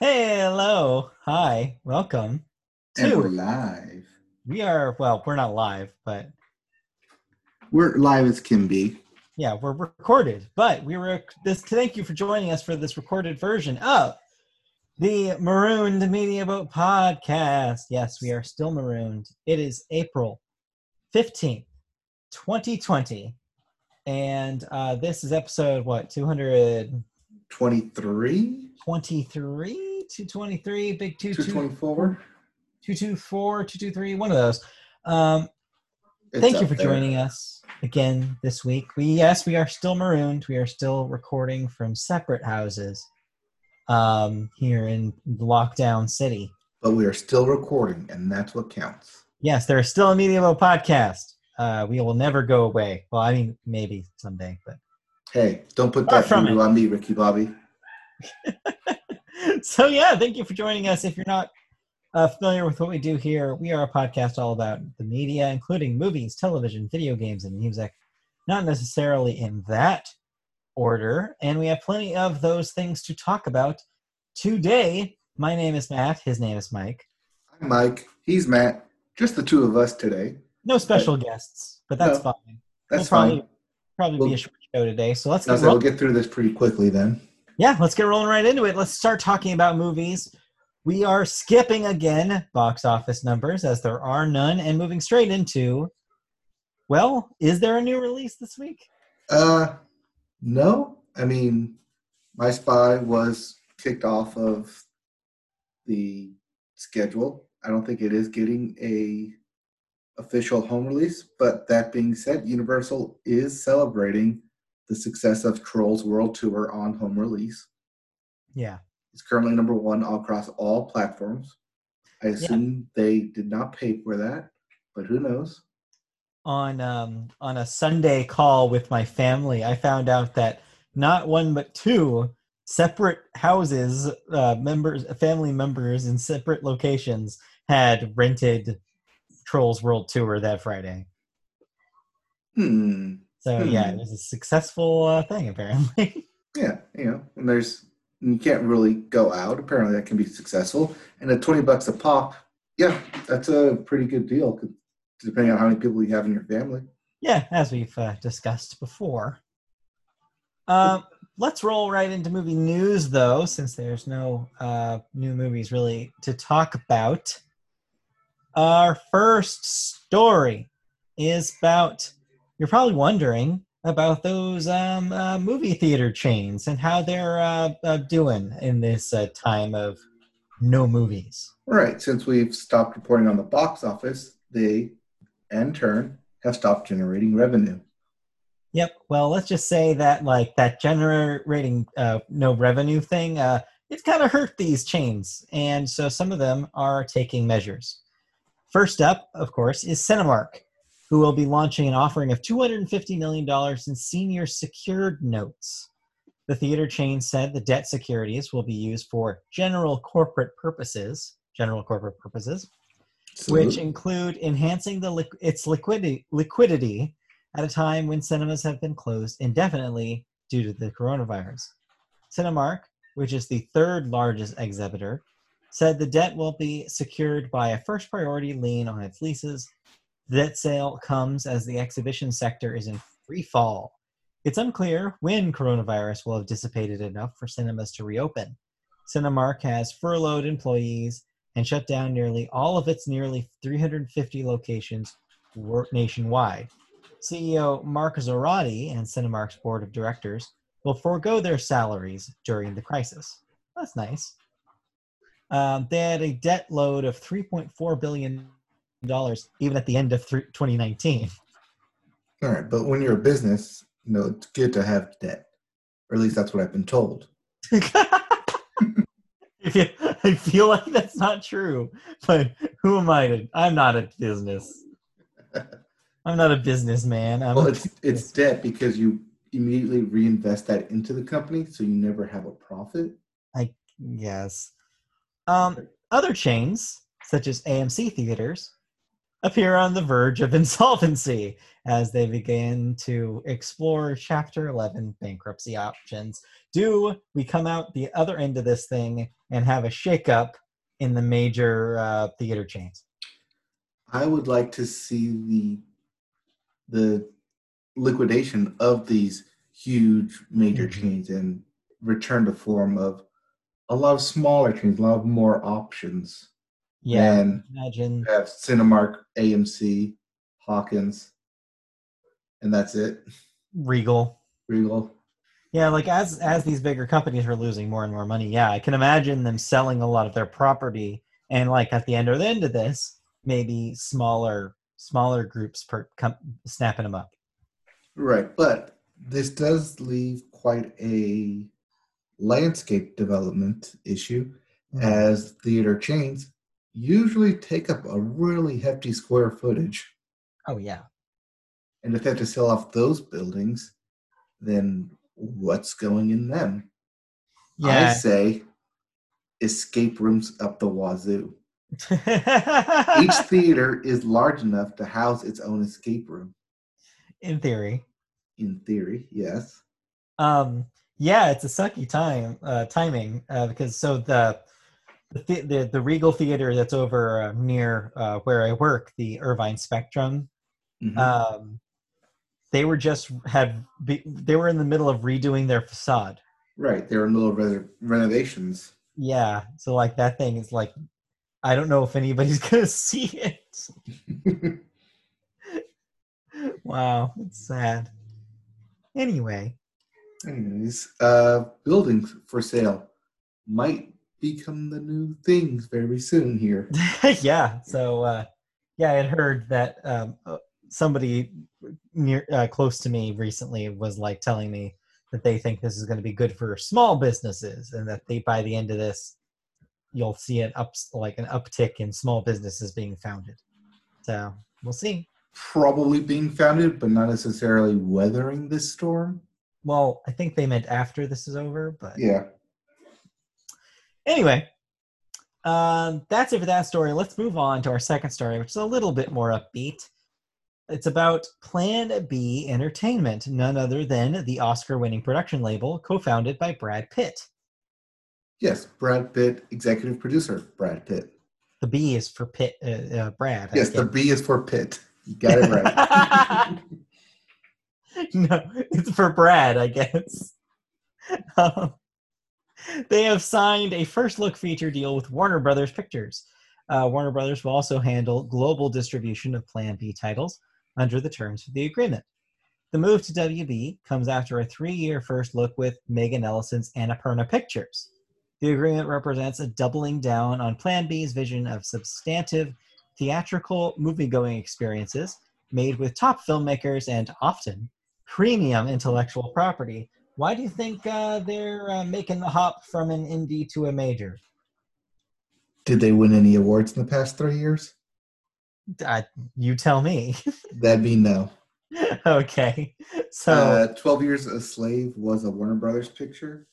Hello. Hi. Welcome. And to- we're live. We are, well, we're not live, but We're live as can be. yeah, we're recorded. But we were this thank you for joining us for this recorded version of the Marooned Media Boat podcast. Yes, we are still marooned. It is April 15th, 2020. And uh, this is episode what 223 23, 223 big two two 224. 224 223 one of those um It's thank you for there. joining us again this week. We yes, we are still marooned. We are still recording from separate houses um, here in lockdown city. But we are still recording, and that's what counts. Yes, there is still a Mediamo podcast. Uh, we will never go away. Well, I mean, maybe someday, but Hey, don't put Far that voodoo on me, Ricky Bobby. so yeah, thank you for joining us. If you're not uh, familiar with what we do here, we are a podcast all about the media, including movies, television, video games, and music. Not necessarily in that order, and we have plenty of those things to talk about today. My name is Matt. His name is Mike. I'm Mike. He's Matt. Just the two of us today. No special guests, but that's No, fine. That's We'll probably, fine. Probably We'll- be a short show today. So let's get say we'll get through this pretty quickly then. yeah, let's get rolling right into it. Let's start talking about movies. We are skipping again box office numbers as there are none and moving straight into well, is there a new release this week? Uh, no. I mean, My Spy was kicked off of the schedule. I don't think it is getting a official home release. But that being said, Universal is celebrating the success of Trolls World Tour on home release. Yeah. It's currently number one across all platforms. I assume they did not pay for that, but who knows? On um on a Sunday call with my family, I found out that not one but two separate houses, uh members family members in separate locations had rented Trolls World Tour that Friday. Hmm. So yeah, Hmm. it was a successful uh, thing apparently. Yeah, you know, and there's you can't really go out. Apparently, that can be successful. And at twenty bucks a pop, yeah, that's a pretty good deal, depending on how many people you have in your family. yeah, as we've uh, discussed before. Um, let's roll right into movie news, though, since there's no uh, new movies really to talk about. Our first story is about. You're probably wondering about those um, uh, movie theater chains and how they're uh, uh, doing in this uh, time of no movies. Right. since we've stopped reporting on the box office, they, in turn, have stopped generating revenue. Yep. Well, let's just say that like that generating uh, no revenue thing, uh, it's kind of hurt these chains, and so some of them are taking measures. First up, of course, is Cinemark, who will be launching an offering of $250 million in senior secured notes. The theater chain said the debt securities will be used for general corporate purposes, general corporate purposes, which include enhancing the liq- its liquidity, liquidity at a time when cinemas have been closed indefinitely due to the coronavirus. Cinemark, which is the third largest exhibitor, said the debt will be secured by a first priority lien on its leases. Debt sale comes as the exhibition sector is in free fall. It's unclear when coronavirus will have dissipated enough for cinemas to reopen. Cinemark has furloughed employees and shut down nearly all of its nearly 350 locations nationwide. CEO Mark Zoradi and Cinemark's board of directors will forego their salaries during the crisis. That's nice. Um, they had a debt load of 3.4 billion dollars even at the end of th- 2019. All right, but when you're a business, you know, it's good to have debt. Or at least that's what I've been told. I feel like that's not true, but who am I to? I'm not a business. I'm not a businessman. I'm Well, it's it's debt because you immediately reinvest that into the company, so you never have a profit. Yes. Um, other chains, such as AMC theaters, appear on the verge of insolvency as they begin to explore Chapter 11 bankruptcy options. Do we come out the other end of this thing and have a shakeup in the major uh, theater chains? I would like to see the the liquidation of these huge major Mhm. chains and return to form of a lot of smaller chains, a lot of more options. Yeah, And imagine. have Cinemark, AMC, Harkins, and that's it. Regal. Regal. Yeah, like as as these bigger companies are losing more and more money, yeah, I can imagine them selling a lot of their property, and like at the end or the end of this, maybe smaller smaller groups per com- snapping them up. Right, but this does leave quite a landscape development issue mm-hmm. as theater chains usually take up a really hefty square footage. Oh yeah, And if they have to sell off those buildings, then what's going in them? I say escape rooms up the wazoo. Each theater is large enough to house its own escape room, In theory, in theory, yes. um, yeah, it's a sucky time uh, timing uh, because so the the, the the Regal Theater that's over uh, near uh, where I work, the Irvine Spectrum, Mhm. um, they were just had be, they were in the middle of redoing their facade. right, they're in the middle of re- renovations. Yeah, so like that thing is like, I don't know if anybody's gonna see it. wow, it's sad. Anyway, Anyways, uh, buildings for sale might become the new things very soon here. yeah. So uh, yeah, I had heard that um, uh, somebody near uh, close to me recently was like telling me that they think this is going to be good for small businesses, and that they by the end of this, you'll see an up like an uptick in small businesses being founded. So we'll see. Probably being founded, but not necessarily weathering this storm. Well, I think they meant after this is over, but Yeah. Anyway, um, that's it for that story. Let's move on to our second story, which is a little bit more upbeat. It's about Plan B Entertainment, none other than the Oscar winning production label co founded by Brad Pitt. Yes, Brad Pitt, executive producer, Brad Pitt. The B is for Pitt, uh, uh, Brad. I Yes, the. B is for Pitt. You got it right. no, it's for Brad, I guess. Um, they have signed a first look feature deal with Warner Brothers Pictures. Uh, Warner Brothers will also handle global distribution of Plan B titles under the terms of the agreement. The move to WB comes after a three year first look with Megan Ellison's Annapurna Pictures. The agreement represents a doubling down on Plan B's vision of substantive theatrical movie going experiences made with top filmmakers and often premium intellectual property. Why do you think uh, they're uh, making the hop from an indie to a major? Did they win any awards in the past three years? Uh, you tell me. That'd be no. okay. So, uh, 12 Years a Slave was a Warner Brothers picture.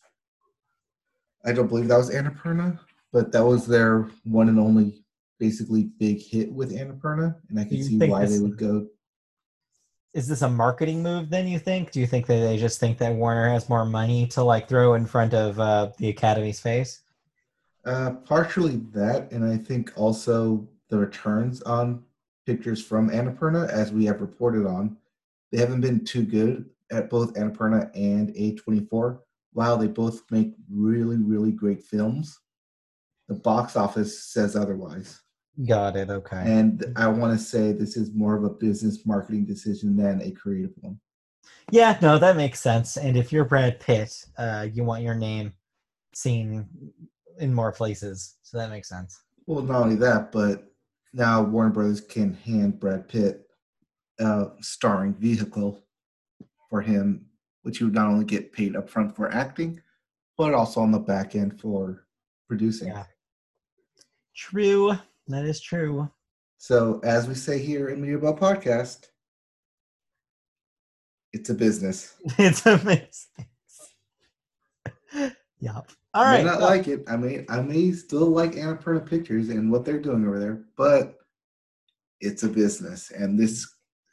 I don't believe that was Annapurna, but that was their one and only basically big hit with Annapurna. And I can see why they would go. Is this a marketing move then, you think? Do you think that they just think that Warner has more money to like throw in front of uh, the Academy's face? Uh, partially that, and I think also the returns on pictures from Annapurna, as we have reported on, they haven't been too good at both Annapurna and A24. While they both make really, really great films, the box office says otherwise. Got it. Okay. And I want to say this is more of a business marketing decision than a creative one. Yeah, no, that makes sense. And if you're Brad Pitt, uh, you want your name seen in more places, so that makes sense. Well, not only that, but now Warner Brothers can hand Brad Pitt a starring vehicle for him, which he would not only get paid upfront for acting, but also on the back end for producing. Yeah. True. That is true. So, as we say here in Media Bell Podcast, it's a business. it's amazing. yep. All I may not well, like it. I may I may still like Annapurna Pictures and what they're doing over there, but it's a business, and this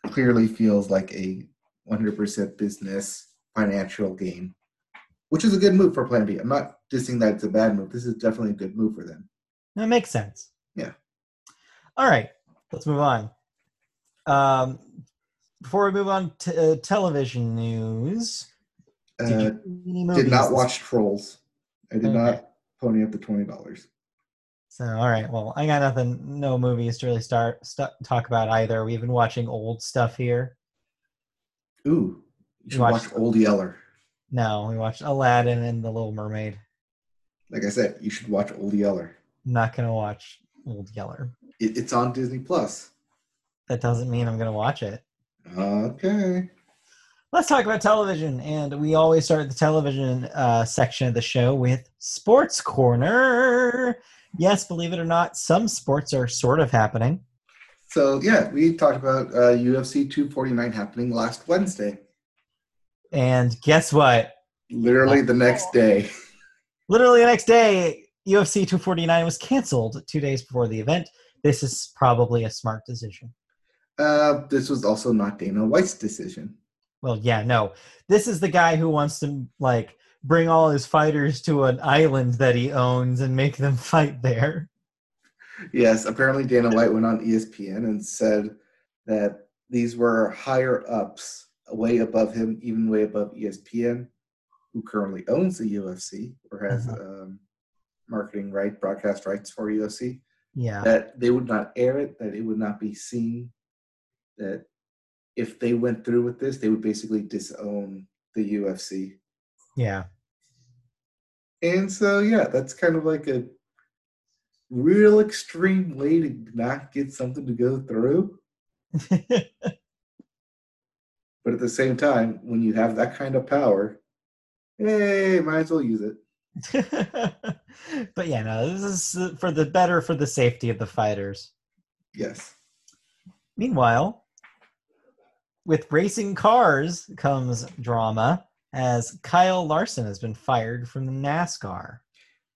clearly feels like a 100% business financial game, which is a good move for Plan B. I'm not dissing that it's a bad move. This is definitely a good move for them. That makes sense. Yeah. All right, let's move on. Um, before we move on to uh, television news, did, Uh, did not watch Trolls. I did Okay. not pony up the twenty dollars. So, all right. Well, I got nothing, no movies to really start st- talk about either. We've been watching old stuff here. Ooh, you should Watched- watch Old Yeller. No, we watched Aladdin and The Little Mermaid. Like I said, you should watch Old Yeller. I'm not gonna watch Old Yeller. It, it's on Disney Plus. That doesn't mean I'm gonna watch it. Okay. Let's talk about television, and we always start the television uh, section of the show with Sports Corner. Yes, believe it or not, some sports are sort of happening. So yeah, we talked about uh, UFC 249 happening last Wednesday. And guess what? Literally the next day. Literally the next day, UFC 249 was canceled two days before the event. This is probably a smart decision. Uh, this was also not Dana White's decision. Well, yeah, no. This is the guy who wants to like bring all his fighters to an island that he owns and make them fight there. Yes, apparently Dana White went on ESPN and said that these were higher ups, way above him, even way above ESPN, who currently owns the UFC or has Uh-huh. um, marketing right, broadcast rights for UFC. Yeah. That they would not air it, that it would not be seen, that if they went through with this, they would basically disown the UFC. Yeah. And so, yeah, that's kind of like a real extreme way to not get something to go through. But at the same time, when you have that kind of power, hey, might as well use it. but yeah, no, this is for the better for the safety of the fighters. Yes. Meanwhile, with racing cars comes drama as Kyle Larson has been fired from the NASCAR.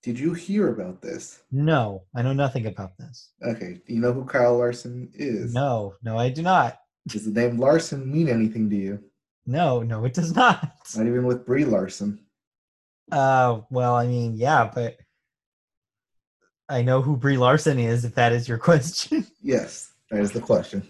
Did you hear about this? No, I know nothing about this. Okay. Do you know who Kyle Larson is? No, no, I do not. Does the name Larson mean anything to you? No, no, it does not. Not even with Brie Larson. Uh, well, I mean, yeah, but I know who Brie Larson is. If that is your question, Yes, that is the question.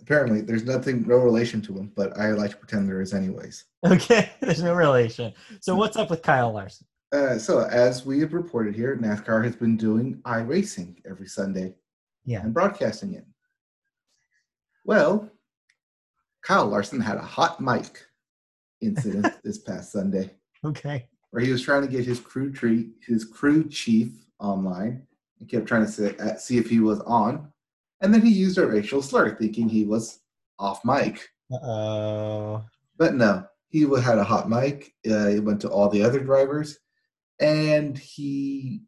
Apparently, there's nothing, no relation to him, but I like to pretend there is, anyways. okay, there's no relation. So, what's up with Kyle Larson? Uh, so, as we have reported here, NASCAR has been doing iRacing every Sunday Yeah, and broadcasting it. Well, Kyle Larson had a hot mic incident this past Sunday okay, where he was trying to get his crew tree, his crew chief online and kept trying to see, uh, see if he was on. And then he used a racial slur, thinking he was off mic. uh oh, But no, he had a hot mic. Uh, he went to all the other drivers, and he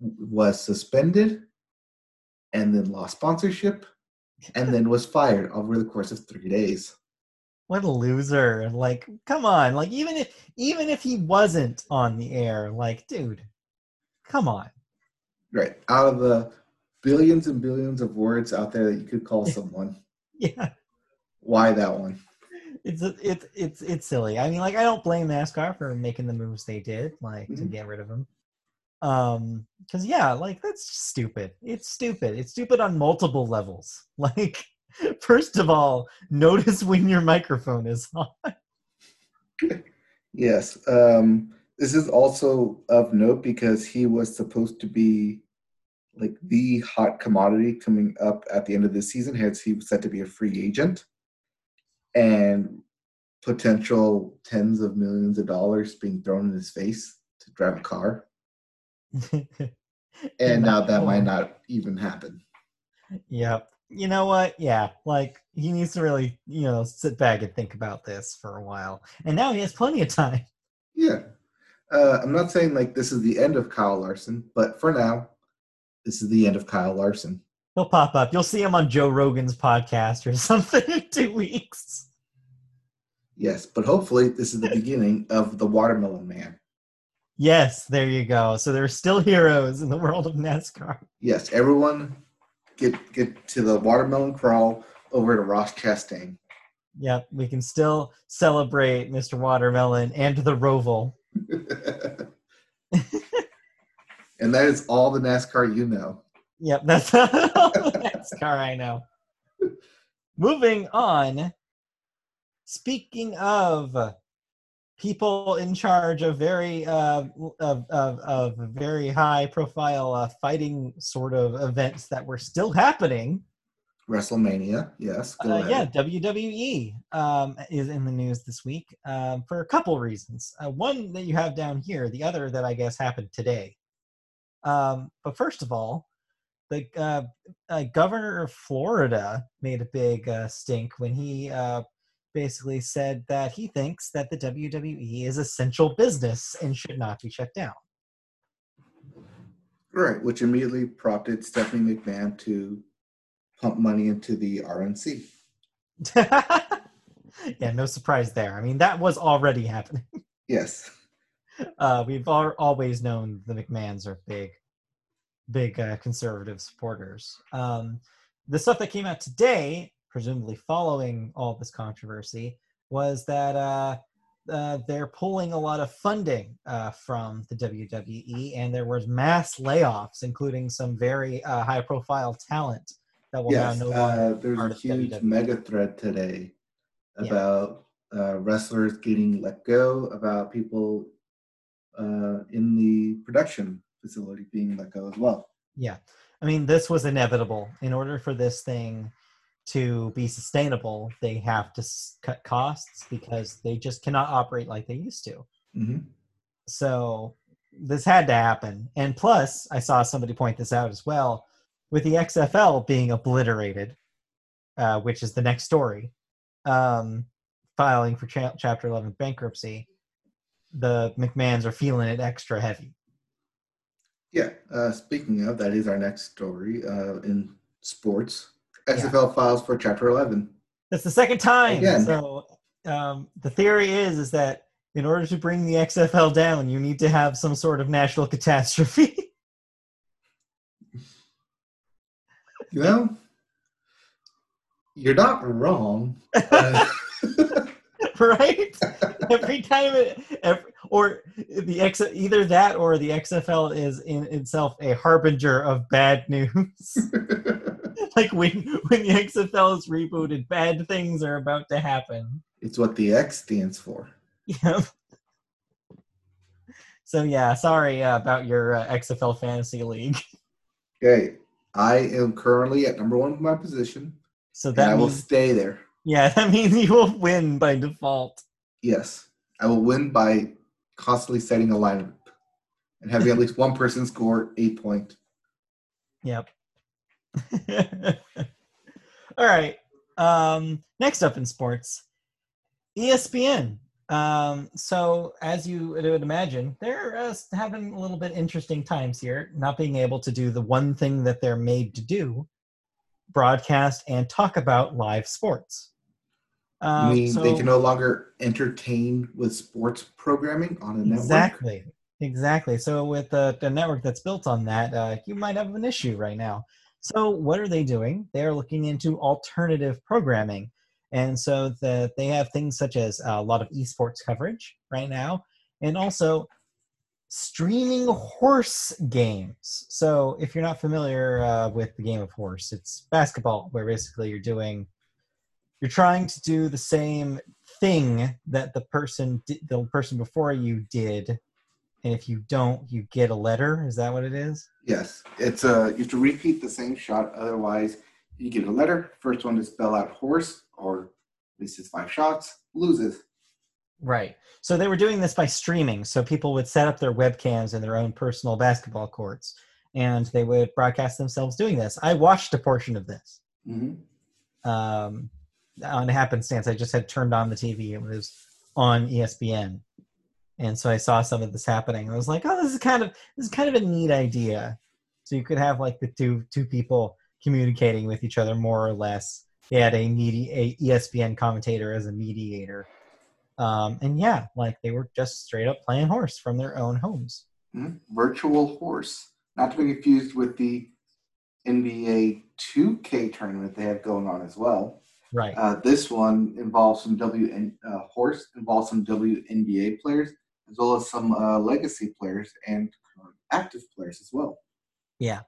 was suspended, and then lost sponsorship, and then was fired over the course of three days. What a loser! Like, come on, like even if even if he wasn't on the air, like, dude, come on. Right out of the billions and billions of words out there that you could call someone, Yeah, why that one? it's it's it's it's silly. I mean, like, I don't blame NASCAR for making the moves they did, like to Mhm. get rid of him. Um, because yeah, like that's stupid. It's stupid. It's stupid on multiple levels. Like, first of all, notice when your microphone is on. Yes. Um, this is also of note because he was supposed to be like the hot commodity coming up at the end of this season. Hence, he was set to be a free agent and potential tens of millions of dollars being thrown in his face to drive a car. And now that might not even happen. Yep. You know what? Yeah, like he needs to really, you know, sit back and think about this for a while. And now he has plenty of time. Yeah. Uh, I'm not saying like this is the end of Kyle Larson, but for now, this is the end of Kyle Larson. He'll pop up. You'll see him on Joe Rogan's podcast or something in two weeks. Yes, but hopefully this is the beginning of the Watermelon Man. Yes, there you go. So there are still heroes in the world of NASCAR. Yes, everyone get get to the watermelon crawl over to Ross Chastain. Yep, we can still celebrate Mr. Watermelon and the Roval. and that is all the NASCAR you know. Yep, that's all the NASCAR I know. Moving on. Speaking of people in charge of very uh, of, of, of very high profile uh, fighting sort of events that were still happening. WrestleMania, yes. Uh, yeah, WWE um, is in the news this week um, for a couple reasons. Uh, one that you have down here, the other that I guess happened today. Um, but first of all, the uh, uh governor of Florida made a big uh, stink when he uh, basically said that he thinks that the WWE is essential business and should not be shut down. Right, which immediately prompted Stephanie McMahon to pump money into the RNC. yeah, no surprise there. I mean, that was already happening. Yes. Uh, we've al- always known the McMahons are big, big uh, conservative supporters. Um, the stuff that came out today, presumably following all this controversy, was that uh, uh, they're pulling a lot of funding uh, from the WWE, and there was mass layoffs, including some very uh, high-profile talent that will yes, now no longer. uh, there's part a huge WWE. mega thread today Yeah. about uh, wrestlers getting let go, about people uh, in the production facility being let go as well. Yeah. I mean, this was inevitable. In order for this thing to be sustainable, they have to s- cut costs because they just cannot operate like they used to. hmm So this had to happen. And plus, I saw somebody point this out as well with the XFL being obliterated, uh, which is the next story, um, filing for cha- Chapter 11 bankruptcy. The McMahons are feeling it extra heavy. Yeah. Uh, speaking of, that is our next story uh, in sports. Yeah. XFL files for Chapter 11. That's the second time. Again. So um, the theory is is that in order to bring the XFL down, you need to have some sort of national catastrophe. You know, you're not wrong. Uh, right? Every time it, every, or the X, either that or the XFL is in itself a harbinger of bad news. like when when the XFL is rebooted, bad things are about to happen. it's what the X stands for. Yep. So yeah, sorry uh, about your uh, XFL fantasy league. Okay. I am currently at number one in my position, So and I that will stay there. Yeah, that means you will win by default. Yes, I will win by constantly setting a lineup and having at least one person score a point. Yep. All right. Um, next up in sports, ESPN. Um, so, as you would imagine, they're uh, having a little bit interesting times here, not being able to do the one thing that they're made to do broadcast and talk about live sports. Um, mean, so- they can no longer entertain with sports programming on a network. Exactly. Exactly. So with the, the network that's built on that, uh, you might have an issue right now. So what are they doing? They are looking into alternative programming, and so that they have things such as a lot of esports coverage right now, and also streaming horse games. So if you're not familiar uh, with the game of horse, it's basketball, where basically you're doing you're trying to do the same thing that the person the person before you did and if you don't you get a letter is that what it is Yes, it's uh, you have to repeat the same shot. Otherwise, you get a letter. First one to spell out horse, or at least it's five shots, loses. Right. So they were doing this by streaming so people would set up their webcams in their own personal basketball courts and they would broadcast themselves doing this. I watched a portion of this. Hmm um, on happenstance i just had turned on the tv it was on espn and so i saw some of this happening i was like oh this is kind of this is kind of a neat idea. So you could have like the two two people communicating with each other more or less. They had a medi- a espn commentator as a mediator um, and yeah like they were just straight up playing horse from their own homes Virtual horse, not to be confused with the NBA 2K tournament they have going on as well. Right. Uh, this one involves some WN uh, horse involves some WNBA players as well as some uh, legacy players and active players as well. Yeah.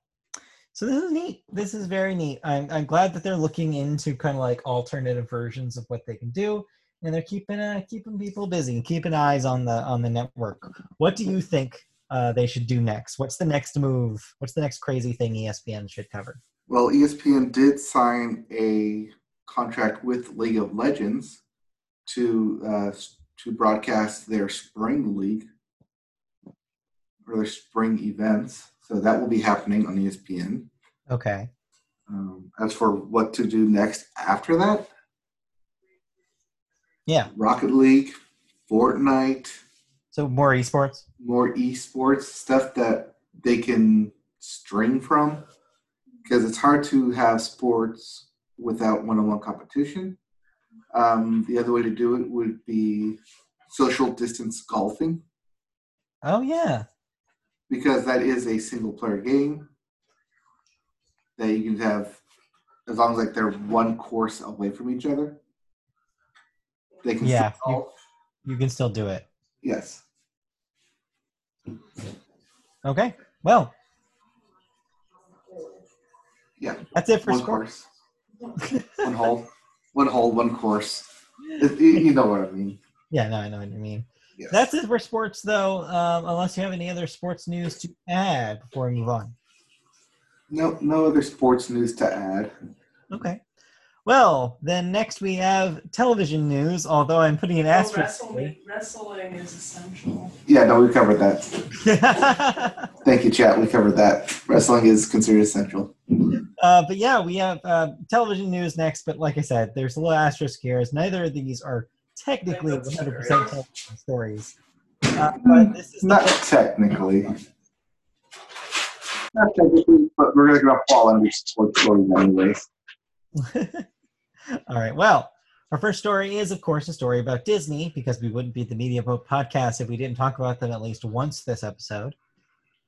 So this is neat. This is very neat. I'm I'm glad that they're looking into kind of like alternative versions of what they can do, and they're keeping uh keeping people busy, and keeping eyes on the on the network. What do you think uh, they should do next? What's the next move? What's the next crazy thing ESPN should cover? Well, ESPN did sign a contract with League of Legends to uh, to broadcast their spring league or their spring events. So that will be happening on ESPN. Okay. Um, as for what to do next after that, Yeah. Rocket League, Fortnite, So more esports. more esports stuff that they can string from because it's hard to have sports without one-on-one competition. Um, the other way to do it would be social distance golfing Oh yeah. because that is a single-player game that you can have as long as like they're one course away from each other. They can Yeah, still you- You can still do it. Yes. Okay. Well, Yeah. that's it for One sports. course. one hole. One hole, one course. You know what I mean. Yeah, no, I know what you mean. Yes. That's it for sports, though. Um, unless you have any other sports news to add before we move on. No, no other sports news to add. Okay. Well, then next we have television news. Although I'm putting an Oh, asterisk. wrestling, wrestling is essential. Yeah, no, we covered that. Thank you, chat. We covered that. Wrestling is considered essential. Uh, but yeah, we have uh, television news next. But like I said, there's a little asterisk here, as neither of these are technically 100% television stories. Uh, but this is Not technically. Not technically, but we're gonna fall under sports stories anyways. All right. Well, our first story is, of course, a story about Disney because we wouldn't be the Media Boat podcast if we didn't talk about them at least once this episode.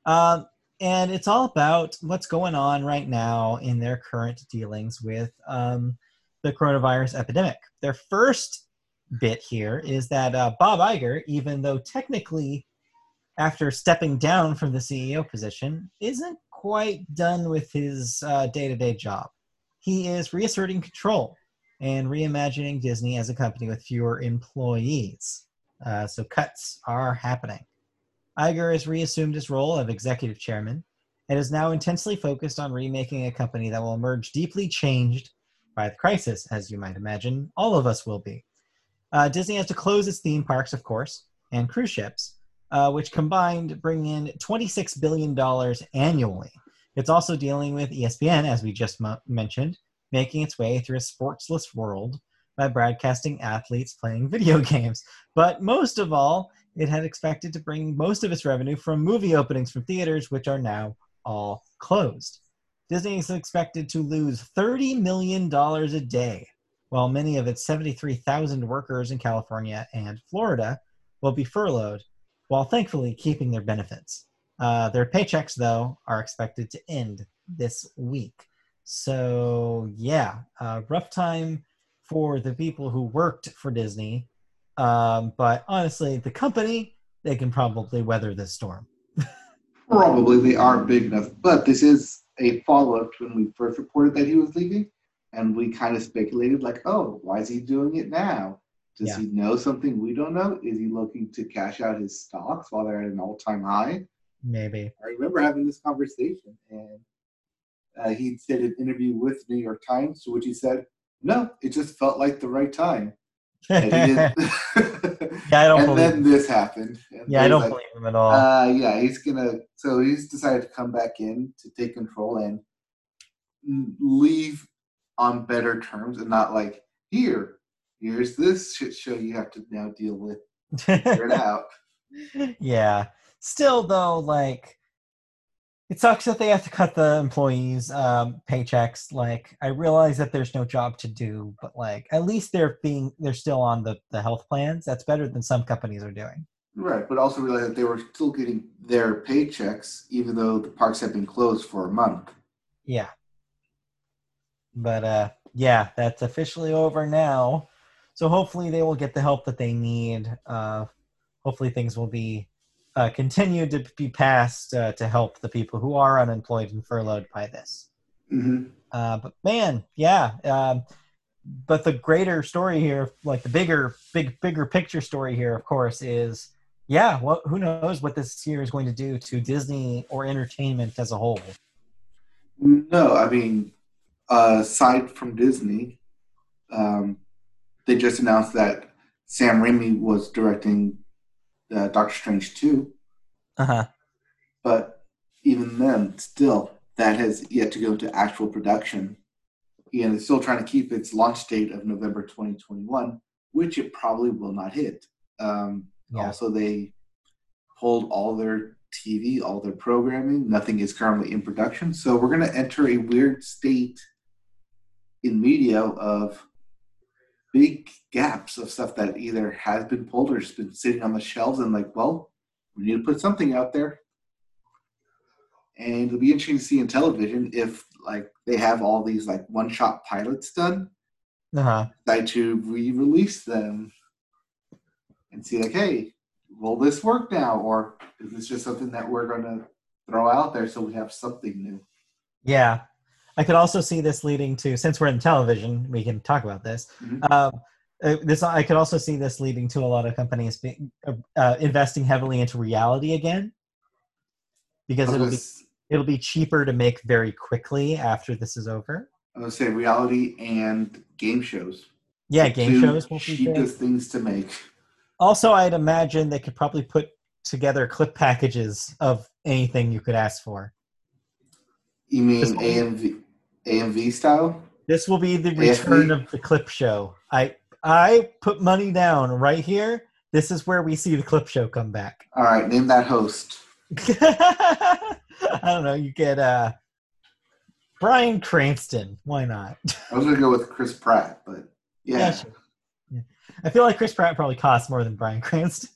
Um, and it's all about what's going on right now in their current dealings with um, the coronavirus epidemic. Their first bit here is that uh, Bob Iger, even though technically after stepping down from the CEO position, isn't quite done with his day to day job. He is reasserting control and reimagining Disney as a company with fewer employees. Uh, so cuts are happening. Iger has reassumed his role of executive chairman and is now intensely focused on remaking a company that will emerge deeply changed by the crisis, as you might imagine all of us will be. Uh, Disney has to close its theme parks, of course, and cruise ships, uh, which combined bring in $26 billion annually. It's also dealing with ESPN, as we just m- mentioned, making its way through a sportsless world by broadcasting athletes playing video games. But most of all, it had expected to bring most of its revenue from movie openings from theaters, which are now all closed. Disney is expected to lose $30 million a day, while many of its 73,000 workers in California and Florida will be furloughed, while thankfully keeping their benefits. Uh, their paychecks, though, are expected to end this week. So, yeah, uh, rough time for the people who worked for Disney. Um, but honestly, the company, they can probably weather this storm. Probably they are big enough, but this is a follow up to when we first reported that he was leaving, and we kind of speculated like, oh, why is he doing it now? Does Yeah. he know something we don't know? Is he looking to cash out his stocks while they're at an all time high? Maybe. I remember having this conversation, and uh, he did an interview with New York Times, to which he said, "No, it just felt like the right time." Yeah, I don't and then this happened. And yeah, I don't like, believe him at all. Uh, yeah, he's gonna. So he's decided to come back in to take control and leave on better terms, and not like here. Here's this shit show you have to now deal with. Figure it out. yeah. Still, though, like it sucks that they have to cut the employees' um, paychecks. Like, I realize that there's no job to do, but like at least they're being they're still on the the health plans. That's better than some companies are doing. Right, but also realize that they were still getting their paychecks, even though the parks had been closed for a month. Yeah. But uh, yeah, that's officially over now. So hopefully they will get the help that they need. Uh, hopefully things will be uh, continued to be passed uh, to help the people who are unemployed and furloughed by this. hmm Uh, but man, yeah. Um, but the greater story here, like the bigger, big, bigger picture story here, of course, is yeah. What who knows what this year is going to do to Disney or entertainment as a whole? No, I mean, uh, aside from Disney, um, they just announced that Sam Raimi was directing uh, Doctor Strange 2, Uh huh. but even then, still, that has yet to go into actual production. And it's still trying to keep its launch date of November 2021, which it probably will not hit. Um, Yeah. Also, they pulled all their TV, all their programming. Nothing is currently in production. So we're going to enter a weird state in media of big gaps of stuff that either has been pulled or just been sitting on the shelves and like, well, we need to put something out there. And it'll be interesting to see in television if like they have all these like one shot pilots done, Uh huh. decide to re-release them and see like, hey, will this work now? Or is this just something that we're gonna throw out there so we have something new? Yeah. I could also see this leading to, since we're in television, we can talk about this. Mhm. Um, uh, this I could also see this leading to a lot of companies being, uh, uh, investing heavily into reality again, because it'll be it'll be cheaper to make very quickly after this is over. I would say reality and game shows. Yeah, The game shows will be big. cheapest things to make. Also, I'd imagine they could probably put together clip packages of anything you could ask for. You mean AMV AMV style? This will be the return of the clip show. I I put money down right here. This is where we see the clip show come back. All right, name that host. I don't know. You get uh Bryan Cranston. Why not? I was gonna go with Chris Pratt, but yeah, sure. Yeah. I feel like Chris Pratt probably costs more than Bryan Cranston.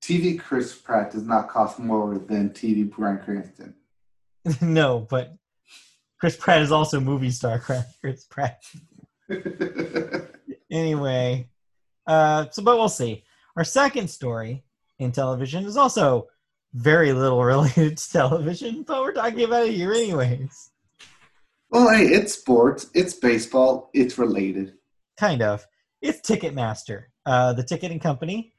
TV Chris Pratt does not cost more than TV Bryan Cranston. no, but Chris Pratt is also movie star Chris Pratt. Anyway, uh, so but we'll see. Our second story in television is also very little related to television, but we're talking about it here anyways. well, hey, it's sports, it's baseball, it's related. Kind of. It's Ticketmaster. Uh, the ticketing company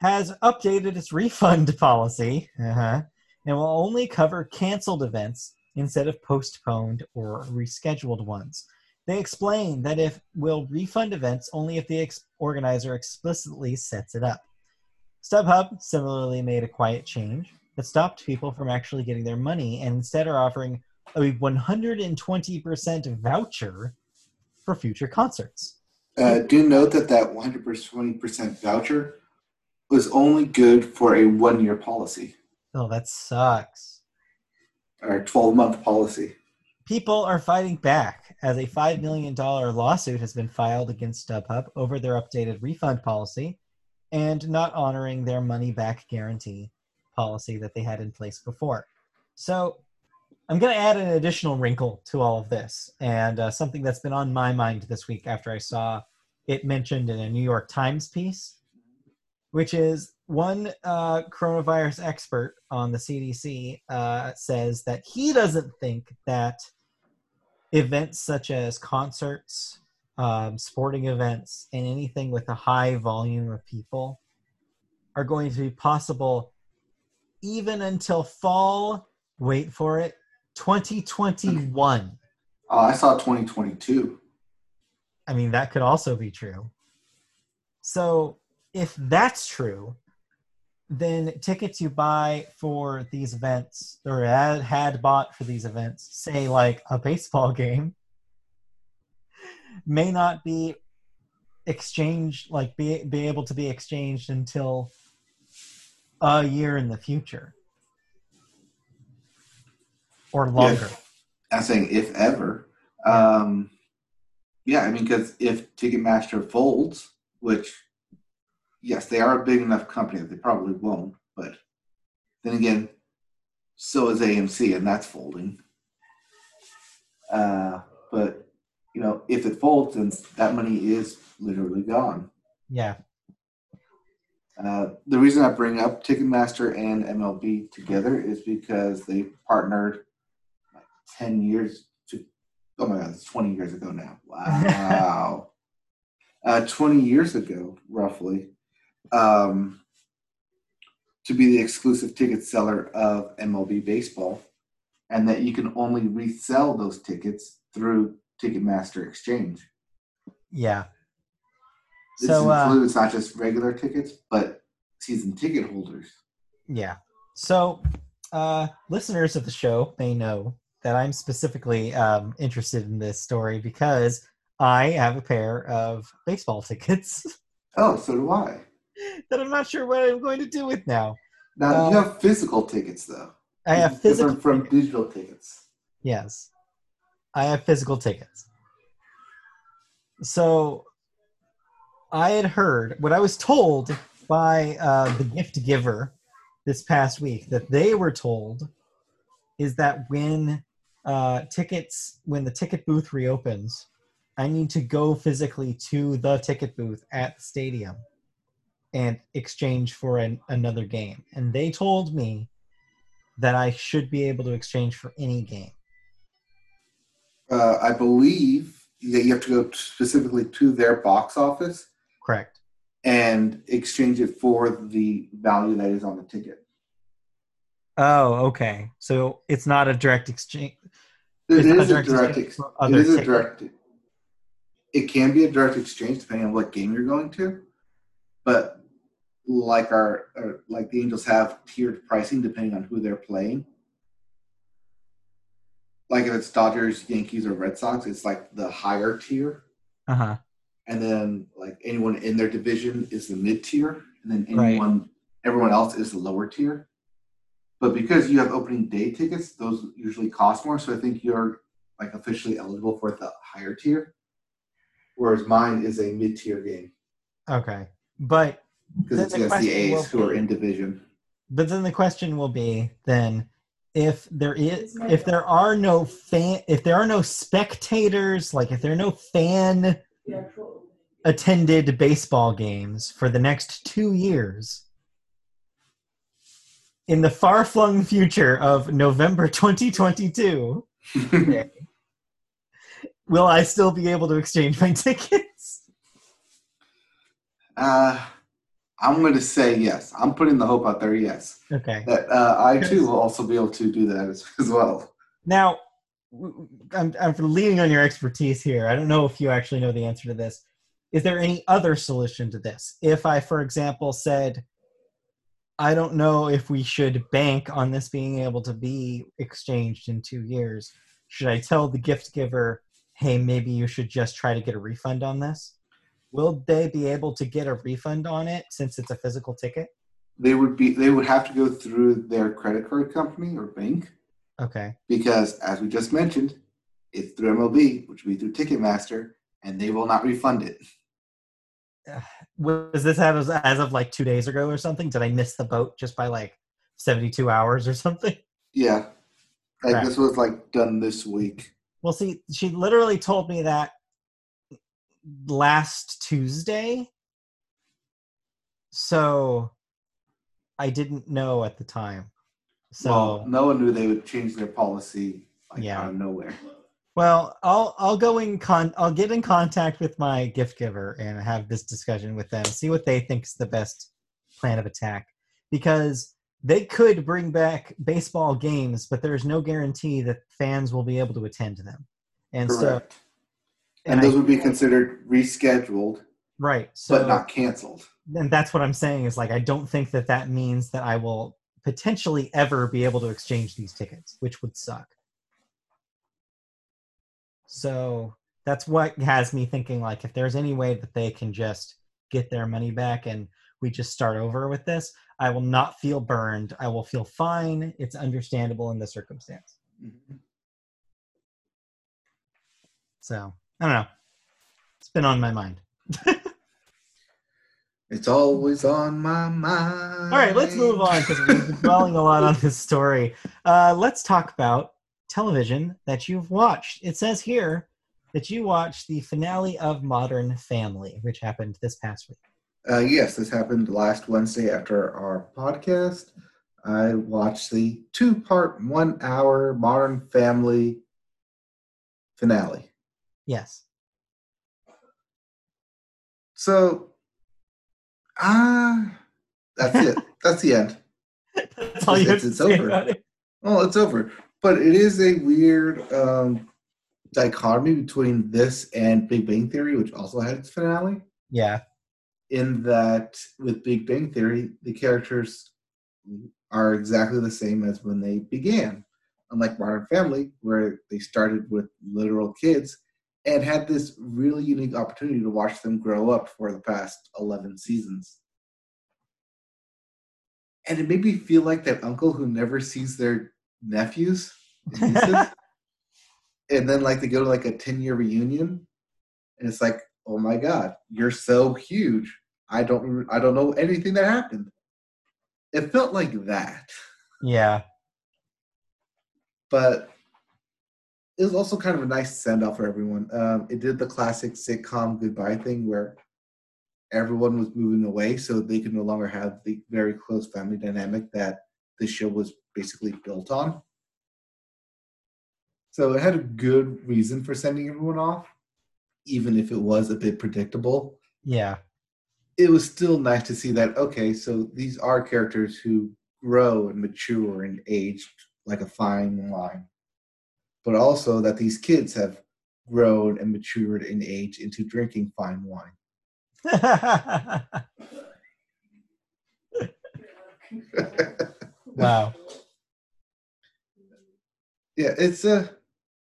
has updated its refund policy uh-huh, and will only cover canceled events instead of postponed or rescheduled ones. They explain that if we'll refund events only if the ex- organizer explicitly sets it up. StubHub similarly made a quiet change that stopped people from actually getting their money and instead are offering a 120% voucher for future concerts. Uh, do note that that 120% voucher was only good for a one-year policy Oh, that sucks. Or 12-month policy. People are fighting back as a $5 million lawsuit has been filed against StubHub over their updated refund policy and not honoring their money back guarantee policy that they had in place before. So I'm going to add an additional wrinkle to all of this and uh, something that's been on my mind this week after I saw it mentioned in a New York Times piece, which is one uh, coronavirus expert on the CDC uh, says that he doesn't think that events such as concerts, um, sporting events, and anything with a high volume of people are going to be possible even until fall. Wait for it, 2021. Oh, I saw 2022. I mean, that could also be true. So, if that's true, then tickets you buy for these events or had, had bought for these events, say like a baseball game, may not be exchanged, like be, be able to be exchanged until a year in the future or longer. I'm saying if ever. Um, yeah, I mean, because if Ticketmaster folds, which, yes, they are a big enough company that they probably won't, but then again, so is AMC, and that's folding. Uh, but you know, if it folds, then that money is literally gone. Yeah. Uh, the reason I bring up Ticketmaster and MLB together is because they partnered like 10 years to, oh my God, it's 20 years ago now. Wow. uh, 20 years ago, roughly, um, to be the exclusive ticket seller of MLB baseball, and that you can only resell those tickets through Ticketmaster Exchange. Yeah. This So, uh, includes not just regular tickets, but season ticket holders. Yeah. So, uh, listeners of the show may know that I'm specifically um, interested in this story because I have a pair of baseball tickets Oh, so do I. that I'm not sure what I'm going to do with now. Now you Uh, have physical tickets though. I have physical. from digital tickets. Yes. I have physical tickets. So I had heard what I was told by uh, the gift giver this past week that they were told is that when uh, tickets, when the ticket booth reopens, I need to go physically to the ticket booth at the stadium and exchange for an, another game. And they told me that I should be able to exchange for any game. Uh, I believe that you have to go specifically to their box office Correct. and exchange it for the value that is on the ticket. Oh, okay. So it's not a direct exchange. It It's is a direct direct. exchange Ex- it a direct. It can be a direct exchange depending on what game you're going to, but like our, like the Angels have tiered pricing depending on who they're playing. Like if it's Dodgers, Yankees, or Red Sox, it's like the higher tier, Uh huh. and then like anyone in their division is the mid tier, and then Right. anyone everyone else is the lower tier. But because you have opening day tickets, those usually cost more. So I think you're like officially eligible for the higher tier. Whereas mine is a mid tier game Okay. But because it's the against the A's who are in division. but then the question will be then if there is if there are no fan if there are no spectators like if there are no fan attended baseball games for the next two years in the far-flung future of november 2022 will i still be able to exchange my tickets uh, I'm going to say yes. I'm putting the hope out there. Yes, okay that uh, I too will also be able to do that as, as well. Now, I'm, I'm leaning on your expertise here. I don't know if you actually know the answer to this. Is there any other solution to this? If I, for example, said, I don't know if we should bank on this being able to be exchanged in two years, should I tell the gift giver, hey, maybe you should just try to get a refund on this? Will they be able to get a refund on it since it's a physical ticket? They would be. They would have to go through their credit card company or bank Okay. because, as we just mentioned, it's through MLB, which would be through Ticketmaster, and they will not refund it. Was this as, as of like two days ago or something? Did I miss the boat just by like 72 hours or something? Yeah, like Crap. this was like done this week. Well, see, she literally told me that last Tuesday. So I didn't know at the time. So well, no one knew they would change their policy like Yeah. out of nowhere. Well, I'll I'll go in con I'll get in contact with my gift giver and have this discussion with them, see what they think is the best plan of attack. Because they could bring back baseball games, but there's no guarantee that fans will be able to attend them. And so Correct. And and those I- would be considered rescheduled, right. So but not canceled. and that's what I'm saying is like I don't think that that means that I will potentially ever be able to exchange these tickets, which would suck. So that's what has me thinking like if there's any way that they can just get their money back and we just start over with this, I will not feel burned. I will feel fine. It's understandable in the circumstance. Mhm. So I don't know. It's been on my mind. It's always on my mind. All right, let's move on because we've been dwelling a lot on this story. Uh, let's talk about television that you've watched. It says here that you watched the finale of Modern Family, which happened this past week. Uh, yes, this happened last Wednesday after our podcast. I watched the two part, one hour Modern Family finale. Yes. So, ah, that's it. that's the end. That's all you It's- it's over. it. Well, it's over. But it is a weird um, dichotomy between this and Big Bang Theory, which also had its finale. Yeah. in that with Big Bang Theory, the characters are exactly the same as when they began. Unlike Modern Family, where they started with literal kids and had this really unique opportunity to watch them grow up for the past 11 seasons. And it made me feel like that uncle who never sees their nephews and nieces. and then like they go to like a 10 year reunion and it's like oh my god you're so huge i don't i don't know anything that happened it felt like that Yeah. but it was also kind of a nice send off for everyone. Um, it did the classic sitcom goodbye thing where everyone was moving away so they could no longer have the very close family dynamic that the show was basically built on. So it had a good reason for sending everyone off even if it was a bit predictable. Yeah. it was still nice to see that okay so these are characters who grow and mature and age like a fine wine but also that these kids have grown and matured in age into drinking fine wine wow. yeah it's a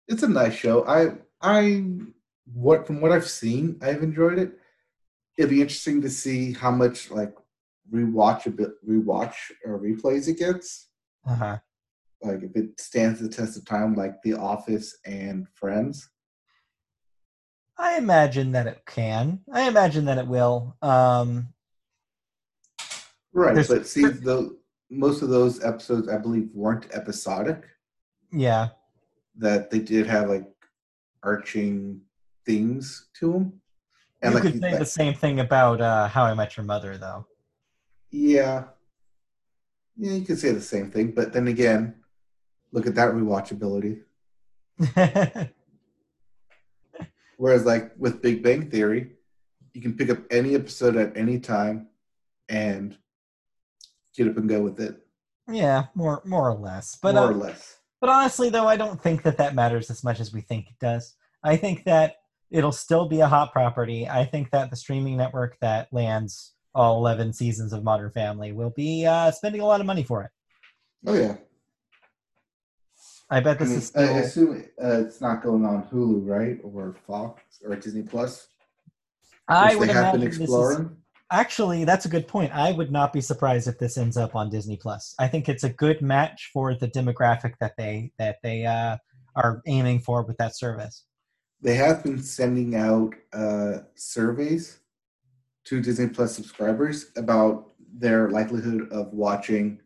it's a nice show i i what from what i've seen i've enjoyed it it'd be interesting to see how much like rewatch a bit rewatch or replays it gets Uh-huh. Like if it stands the test of time like the office and friends I imagine that it can. I imagine that it will. Um, right but see the most of those episodes i believe weren't episodic yeah. that they did have like arching themes to them And you like could say the same thing about uh, How I Met Your Mother, though. yeah yeah you could say the same thing but then again look at that rewatchability Whereas, like with Big Bang Theory, you can pick up any episode at any time and get up and go with it, yeah, more more or less. But more uh, or less. But honestly, though, I don't think that that matters as much as we think it does. I think that it'll still be a hot property. I think that the streaming network that lands all 11 seasons of Modern Family will be uh, spending a lot of money for it. Oh yeah, I bet I, this mean, is I assume uh, it's not going on Hulu, right, or Fox or Disney Plus, I would they have been imagine this is, actually that's a good point. I would not be surprised if this ends up on Disney Plus. I think it's a good match for the demographic that they that they uh, are aiming for with that service. They have been sending out uh, surveys to Disney Plus subscribers about their likelihood of watching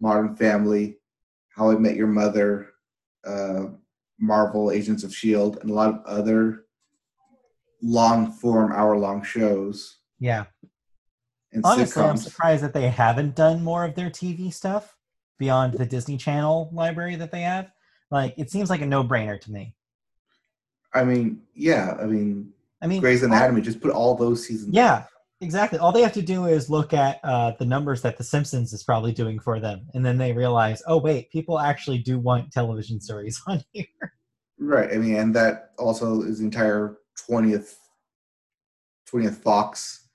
Modern Family, How I Met Your Mother, uh, Marvel, Agents of S.H.I.E.L.D., and a lot of other long form, hour long shows. Yeah. Honestly, I'm surprised that they haven't done more of their TV stuff beyond the Disney Channel library that they have. Like, it seems like a no-brainer to me. I mean, yeah, I mean, I mean, Grey's Anatomy, just put all those seasons. Yeah, exactly. All they have to do is look at uh, the numbers that The Simpsons is probably doing for them, and then they realize, oh wait, people actually do want television series on here. Right. I mean, and that also is the entire twentieth twentieth Fox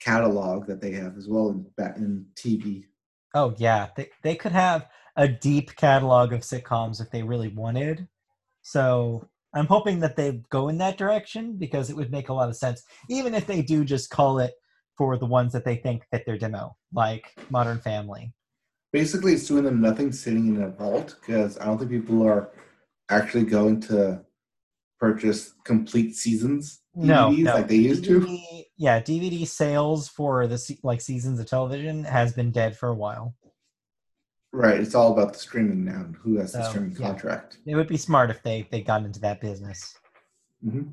catalog that they have as well in back in TV. Oh yeah, they they could have a deep catalog of sitcoms if they really wanted. So I'm hoping that they go in that direction because it would make a lot of sense, even if they do just call it for the ones that they think fit their demo, like Modern Family. Basically, it's doing them nothing sitting in a vault because I don't think people are actually going to purchase complete seasons No, DVDs no. like they used to. Yeah, DVD sales for the like seasons of television has been dead for a while. Right. It's all about the streaming now and who has the streaming yeah. contract. It would be smart if they they got into that business. Mhm.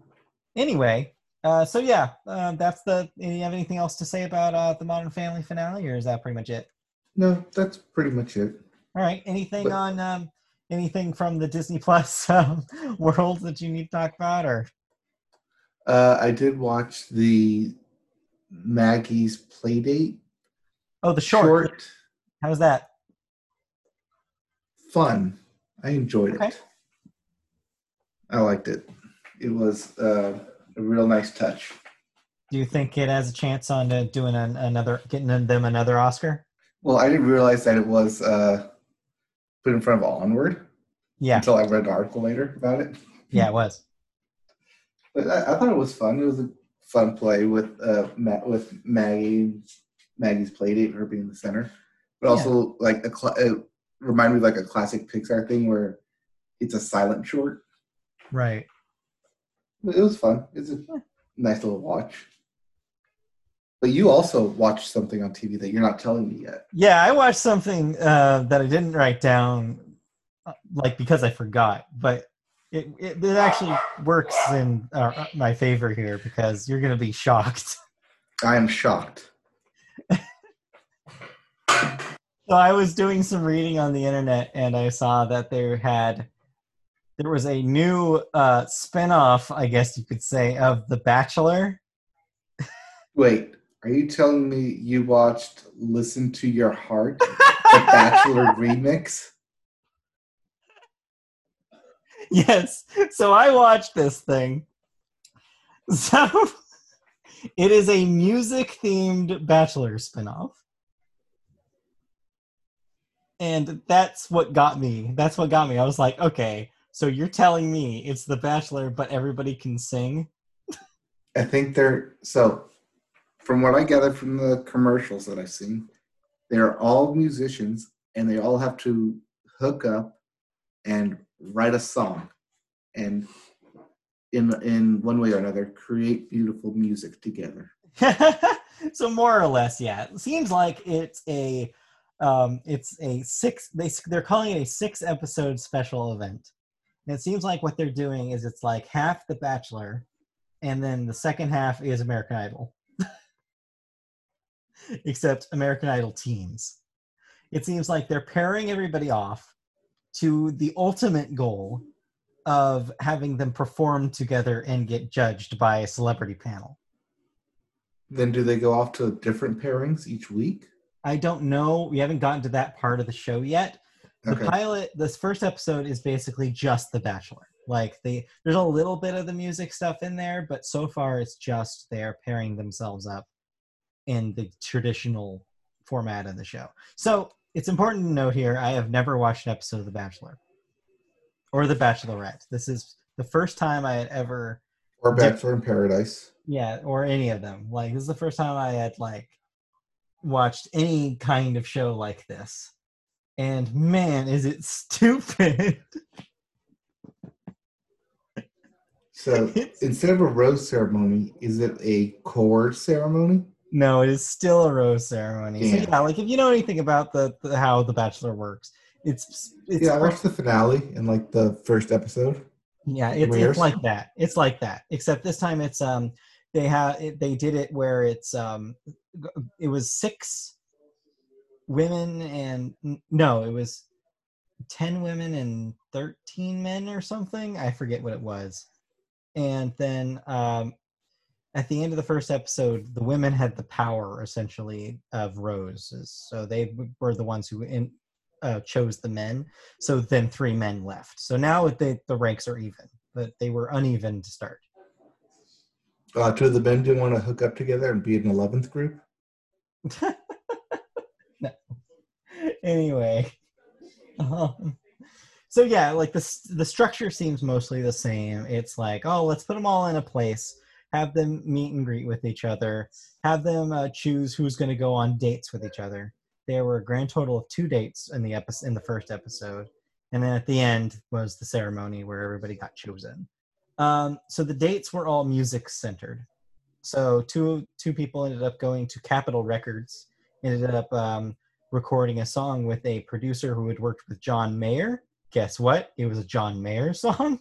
Anyway, uh, so yeah, uh, that's the. Do You have anything else to say about uh, the Modern Family finale, or is that pretty much it? No, that's pretty much it. All right. Anything But- on um, anything from the Disney Plus um, world that you need to talk about, or Uh, I did watch the Maggie's Playdate oh, the short? short. How's that? Fun. I enjoyed Okay. it. I liked it. It was uh, a real nice touch. Do you think it has a chance on uh, doing an, another, getting them another Oscar? Well, I didn't realize that it was uh, put in front of Onward Yeah, until I read the article later about it. yeah, it was. But I, I thought it was fun. It was a fun play with uh, Ma- with Maggie, Maggie's Playdate, her being the center, but also like a cl- it reminded me of like a classic Pixar thing where it's a silent short. Right. But it was fun. It's a nice little watch. But you also watched something on TV that you're not telling me yet. Yeah, I watched something uh, that I didn't write down, uh, like because I forgot, but it it, it actually works in uh, my favor here because you're gonna be shocked. I am shocked. So I was doing some reading on the internet and I saw that there had there was a new uh spin-off, I guess you could say, of The Bachelor. Wait, are you telling me you watched "Listen to Your Heart," the Bachelor remix? yes. So I watched this thing. So it is a music themed Bachelor spin-off. And that's what got me. That's what got me. I was like, okay, so you're telling me it's The Bachelor, but everybody can sing? I think they're so. From what I gather from the commercials that I've seen, they're all musicians and they all have to hook up and write a song, and in in one way or another, create beautiful music together. so more or less, yeah. It seems like it's a um it's a six they they're calling it a six episode special event. And it seems like what they're doing is it's like half The Bachelor and then the second half is American Idol. Except American Idol teams. It seems like they're pairing everybody off to the ultimate goal of having them perform together and get judged by a celebrity panel. Then do they go off to different pairings each week? I don't know. We haven't gotten to that part of the show yet. The Okay. pilot, this first episode is basically just The Bachelor. Like they, there's a little bit of the music stuff in there, but so far it's just they're pairing themselves up in the traditional format of the show. So it's important to note here: I have never watched an episode of The Bachelor or The Bachelorette. This is the first time I had ever Or Bachelor in Paradise? yeah, or any of them. Like this is the first time I had like watched any kind of show like this. And man, is it stupid. So instead of a rose ceremony, is it a core ceremony? no, it is still a rose ceremony. So Yeah. yeah, like if you know anything about the, the how the bachelor works, it's it's yeah, I watched the finale in like the first episode. Yeah, it's, it's like that. It's like that. Except this time it's um they have they did it where it's um it was six women and no, it was 10 women and 13 men or something. I forget what it was. And then um at the end of the first episode, the women had the power essentially of roses. So they were the ones who in, uh, chose the men. So then three men left. So now the the ranks are even, but they were uneven to start. Uh, two of the men didn't want to hook up together and be an eleventh group. no. Anyway, um, so yeah, like the the structure seems mostly the same. It's like, oh, let's put them all in a place, have them meet and greet with each other, have them uh, choose who's going to go on dates with each other. There were a grand total of two dates in the episode in the first episode, and then at the end was the ceremony where everybody got chosen. Um, so the dates were all music centered. So two two people ended up going to Capitol Records, ended up um, recording a song with a producer who had worked with John Mayer. Guess what? It was a John Mayer song.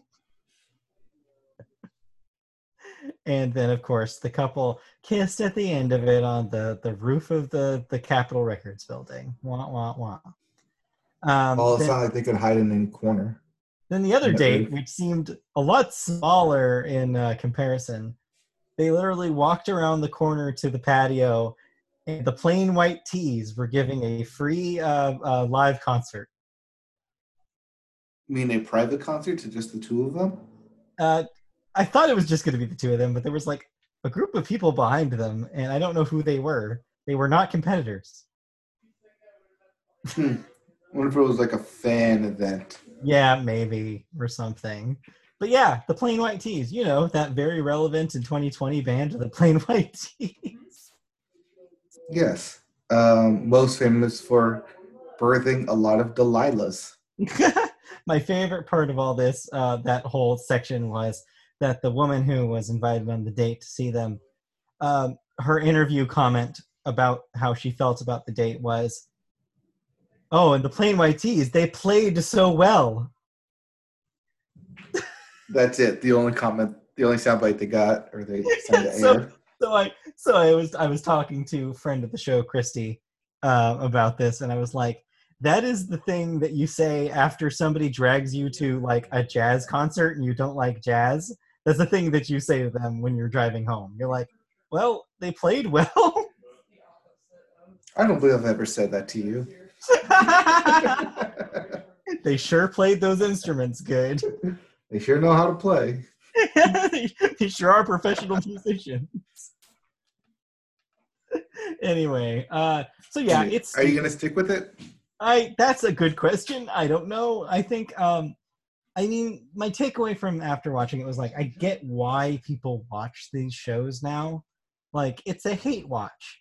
and then of course the couple kissed at the end of it on the the roof of the the Capitol Records building. Wah wah wah. Um, Well, it's then- not like they could hide in any corner. Then the other Yeah, date, roof. which seemed a lot smaller in uh, comparison, they literally walked around the corner to the patio, and the Plain White T's were giving a free uh, uh, live concert. You mean a private concert to just the two of them? Uh, I thought it was just going to be the two of them, but there was like a group of people behind them, and I don't know who they were. They were not competitors. I wonder if it was like a fan event. Yeah, maybe or something. But yeah, the Plain White T's. You know that very relevant in 2020 band, the plain white tees. Yes. Um, most famous for birthing a lot of Delilahs. My favorite part of all this, uh, that whole section, was that the woman who was invited on the date to see them, um, her interview comment about how she felt about the date was, "Oh, and the Plain White T's, they played so well." That's it. The only comment, the only soundbite they got, or they So- so I so I was I was talking to a friend of the show, Christy, uh, about this, and I was like, "That is the thing that you say after somebody drags you to like a jazz concert and you don't like jazz. That's the thing that you say to them when you're driving home. You're like, "Well, they played well." I don't believe I've ever said that to you. they sure played those instruments good. they sure know how to play. they sure are professional musicians. anyway, uh, so yeah, it's Are you gonna stick with it? I that's a good question. I don't know. I think um I mean my takeaway from after watching it was like I get why people watch these shows now. Like it's a hate watch.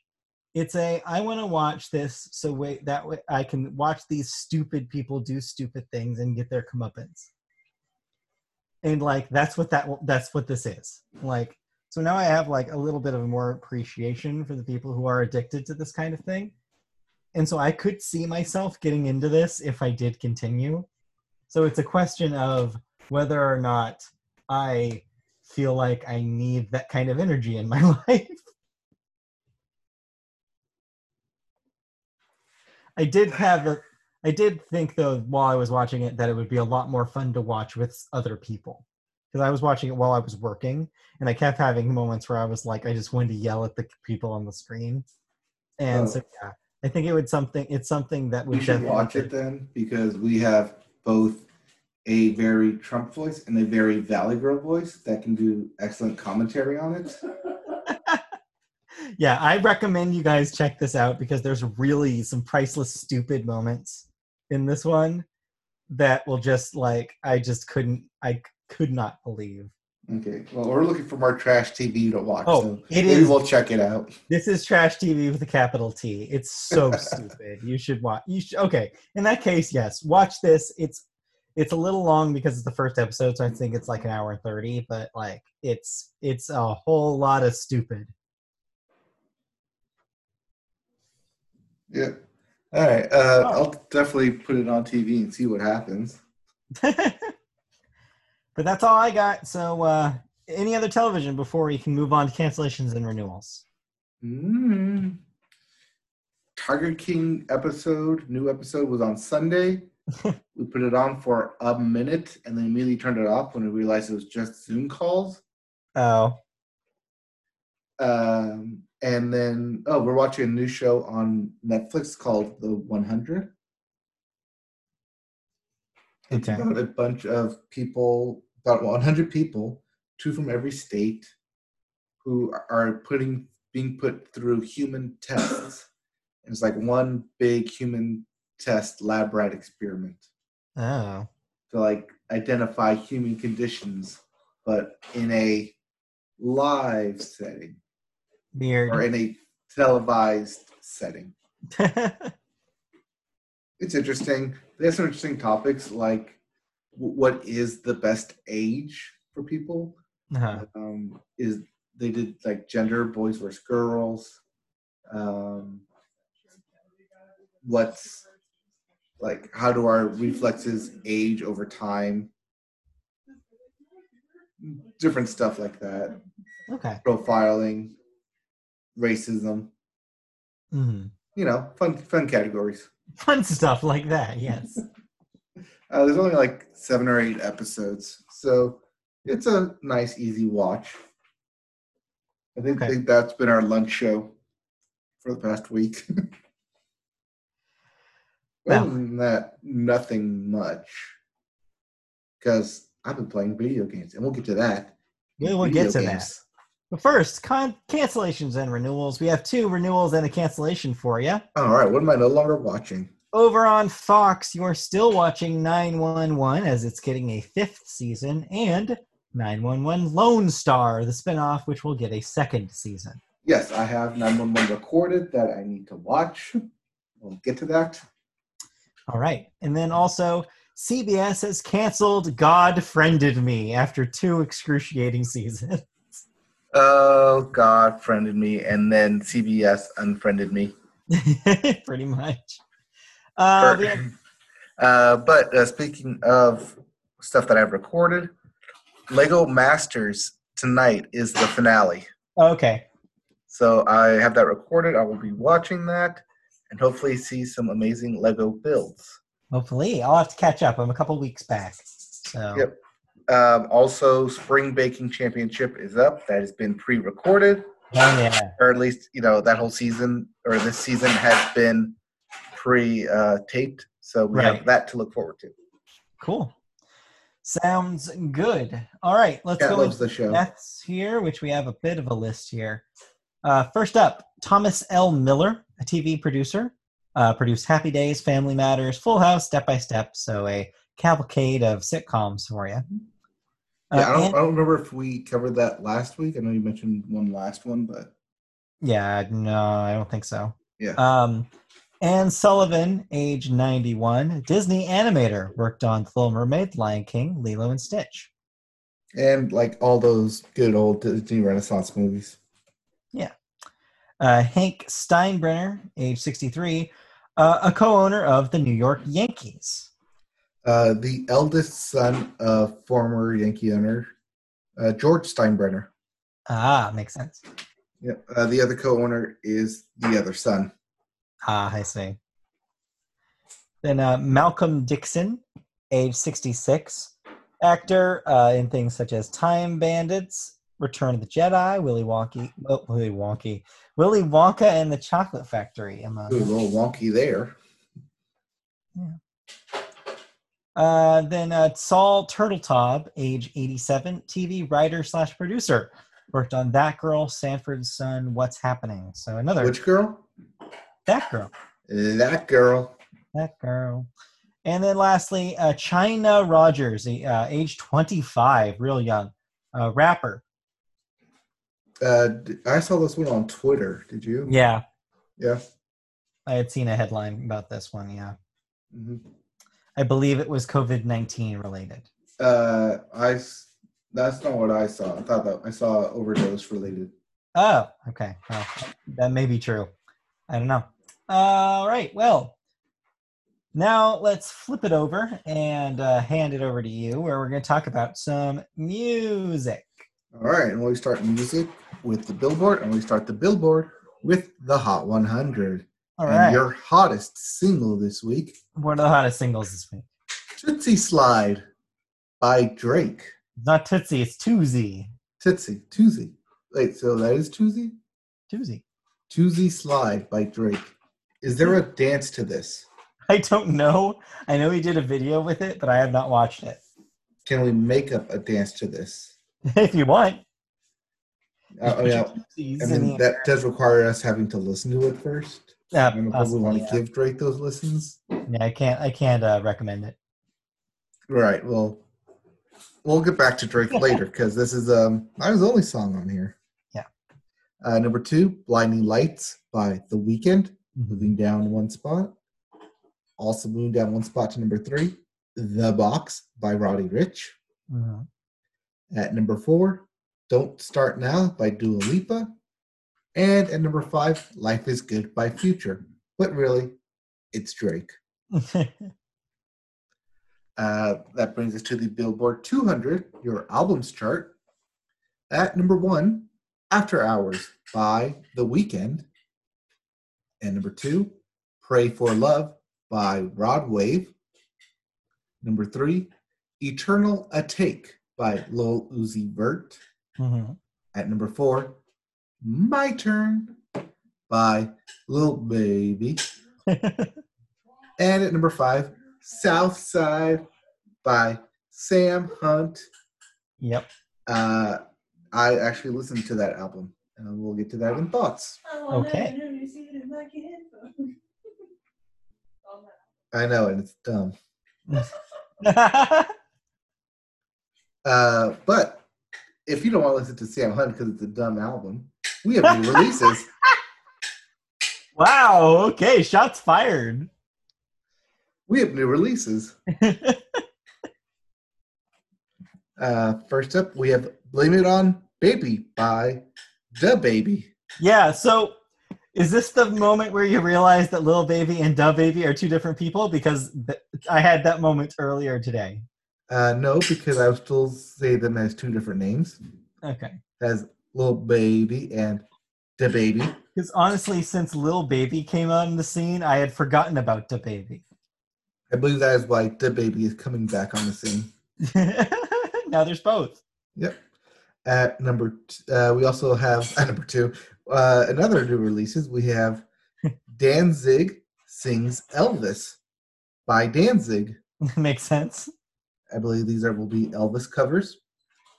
It's a I want to watch this so wait that way I can watch these stupid people do stupid things and get their comeuppance. And like that's what that that's what this is. Like so now I have like a little bit of more appreciation for the people who are addicted to this kind of thing and so I could see myself getting into this if I did continue. So it's a question of whether or not I feel like I need that kind of energy in my life. I did have a I did think though while I was watching it that it would be a lot more fun to watch with other people. Because I was watching it while I was working and I kept having moments where I was like I just wanted to yell at the people on the screen. And Oh. so yeah, I think it would something. It's something that We should watch it then because we have both a very Trump voice and a very Valley Girl voice that can do excellent commentary on it. yeah, I recommend you guys check this out because there's really some priceless, stupid moments in this one that will just like I just couldn't. I could not believe. Okay. Well, we're looking for more trash TV to watch. Oh, so it maybe is. we'll check it out. This is trash TV with a capital T. It's so stupid. You should watch. You should. Okay. In that case, yes, watch this. It's it's a little long because it's the first episode, so I think it's like an hour and thirty. But like, it's it's a whole lot of stupid. Yeah. All right. Uh, Oh. I'll definitely put it on TV and see what happens. but that's all I got. So, uh, any other television before we can move on to cancellations and renewals? Mm. Tiger King episode, new episode was on Sunday. we put it on for a minute and then immediately turned it off when we realized it was just Zoom calls. Oh, Um, and then, oh, we're watching a new show on Netflix called The 100. It's Okay. about a bunch of people, about 100 people, two from every state, who are putting being put through human tests. And it's like one big human test lab rat experiment oh, to like identify human conditions, but in a live setting or weird. in a televised setting. It's interesting. They have some interesting topics like w- what is the best age for people? uh-huh. Um, is they did like gender, boys versus girls. Um, what's like how do our reflexes age over time? different stuff like that. Okay. Profiling, racism, hmm you know, fun fun categories. Fun stuff like that. Yes. Uh, there's only like seven or eight episodes, so it's a nice, easy watch. I think, Okay. think that's been our lunch show for the past week. Well- Other than that, nothing much. Because I've been playing video games, and we'll get to that. Yeah, We will Video get to that. But first, con- cancellations and renewals. We have two renewals and a cancellation for you. All right, what am I no longer watching? Over on Fox, you are still watching 911 as it's getting a fifth season, and 911 Lone Star, the spinoff, which will get a second season. Yes, I have 911 recorded that I need to watch. We'll get to that. All right. And then also, CBS has canceled God Friended Me after two excruciating seasons. Oh, God friended me, and then CBS unfriended me. Pretty much. Uh, have- Uh, but uh, speaking of stuff that I've recorded, Lego Masters tonight is the finale. okay. So I have that recorded. I will be watching that and hopefully see some amazing Lego builds. Hopefully. I'll have to catch up. I'm a couple weeks back. So, Yep. Um, also, Spring Baking Championship is up. That has been pre-recorded, oh, yeah. or at least you know that whole season or this season has been pre-taped. So we Right. have that to look forward to. Cool. Sounds good. All right. Let's Cat go loves the show. deaths here, which we have a bit of a list here. Uh, first up, Thomas L. Miller, a TV producer, uh, produced Happy Days, Family Matters, Full House, Step by Step. So a cavalcade of sitcoms for you. Yeah, I don't, and- I don't remember if we covered that last week. I know you mentioned one last one, but yeah, no, I don't think so. Yeah. Um, Ann Sullivan, age 91, Disney animator, worked on The Little Mermaid, Lion King, Lilo and Stitch. and like all those good old Disney Renaissance movies. Yeah. Uh, Hank Steinbrenner, age 63, uh, a co-owner of the New York Yankees. Uh, the eldest son of former Yankee owner uh, George Steinbrenner. Ah, makes sense. Yep. Uh, the other co-owner is the other son. Ah, I see. Then uh, Malcolm Dixon, age 66, actor uh, in things such as Time Bandits, Return of the Jedi, Willy Wonka, oh, Willy Wonka, Willy Wonka and the Chocolate Factory, among Ooh, a little wonky there. Uh, then uh, Saul Turtletaub, age 87, TV writer slash producer, worked on That Girl, Sanford's Son, What's Happening. So another Which girl? That Girl, That girl. That Girl. And then lastly, uh, Chynna Rogers, uh, age 25, real young, uh, rapper. Uh, I saw this one on Twitter. Did you? Yeah, Yeah. I had seen a headline about this one. Yeah, hmm I believe it was COVID 19 related. Uh, I. That's not what I saw. I thought that I saw overdose related. Oh, okay. Well, that may be true. I don't know. All right. Well, now let's flip it over and uh, hand it over to you, where we're going to talk about some music. All right, and we start music with the Billboard, and we start the Billboard with the Hot 100. All and right. your hottest single this week, One of the hottest singles this week. Tootsie Slide by Drake. It's not Tootsie, it's Toozy. Tootsie, Toosie. Wait, so that is Toosie? Toozy. Toosie Slide by Drake. Is there a dance to this? I don't know. I know he did a video with it, but I have not watched it. Can we make up a dance to this? if you want. Uh, oh, yeah. I mean, that does require us having to listen to it first. Uh, I don't know if we possibly, want to yeah. give Drake those listens. Yeah, I can't. I can't uh, recommend it. Right. Well, we'll get back to Drake later because this is um not his only song on here. Yeah. Uh, number two, "Blinding Lights" by The Weeknd, Mhm. moving down one spot. Also moving down one spot to number three, "The Box" by Roddy Ricch. Mhm. At number four, "Don't Start Now" by Dua Lipa. And at number five, "Life Is Good" by Future. But really, it's Drake. Uh, that brings us to the Billboard 200, your albums chart. At number one, After Hours by The Weeknd. And number two, Pray for Love by Rod Wave. Number three, Eternal Atake by Lil Uzi Vert. Mhm. At number four, My Turn by Little Baby. And at number five, South Side by Sam Hunt. yep. Uh, I actually listened to that album, and we'll get to that in thoughts. Okay. I know, and it's dumb. Uh, but if you don't want to listen to Sam Hunt because it's a dumb album, we have new releases. wow. Okay. Shots fired. We have new releases. Uh, first up, we have "Blame It On Baby" by DaBaby. yeah. So, is this the moment where you realize that Lil Baby and DaBaby are two different people? Because th- I had that moment earlier today. Uh, no, because I would still say them as two different names. Okay. As Little Baby and The Baby. Because honestly, since Little Baby came on the scene, I had forgotten about the Baby. I believe that is why The Baby is coming back on the scene. now there's both. Yep. At number, t- uh, we also have at number two uh, another new releases. We have Danzig sings Elvis by Danzig. Makes sense. I believe these are will be Elvis covers.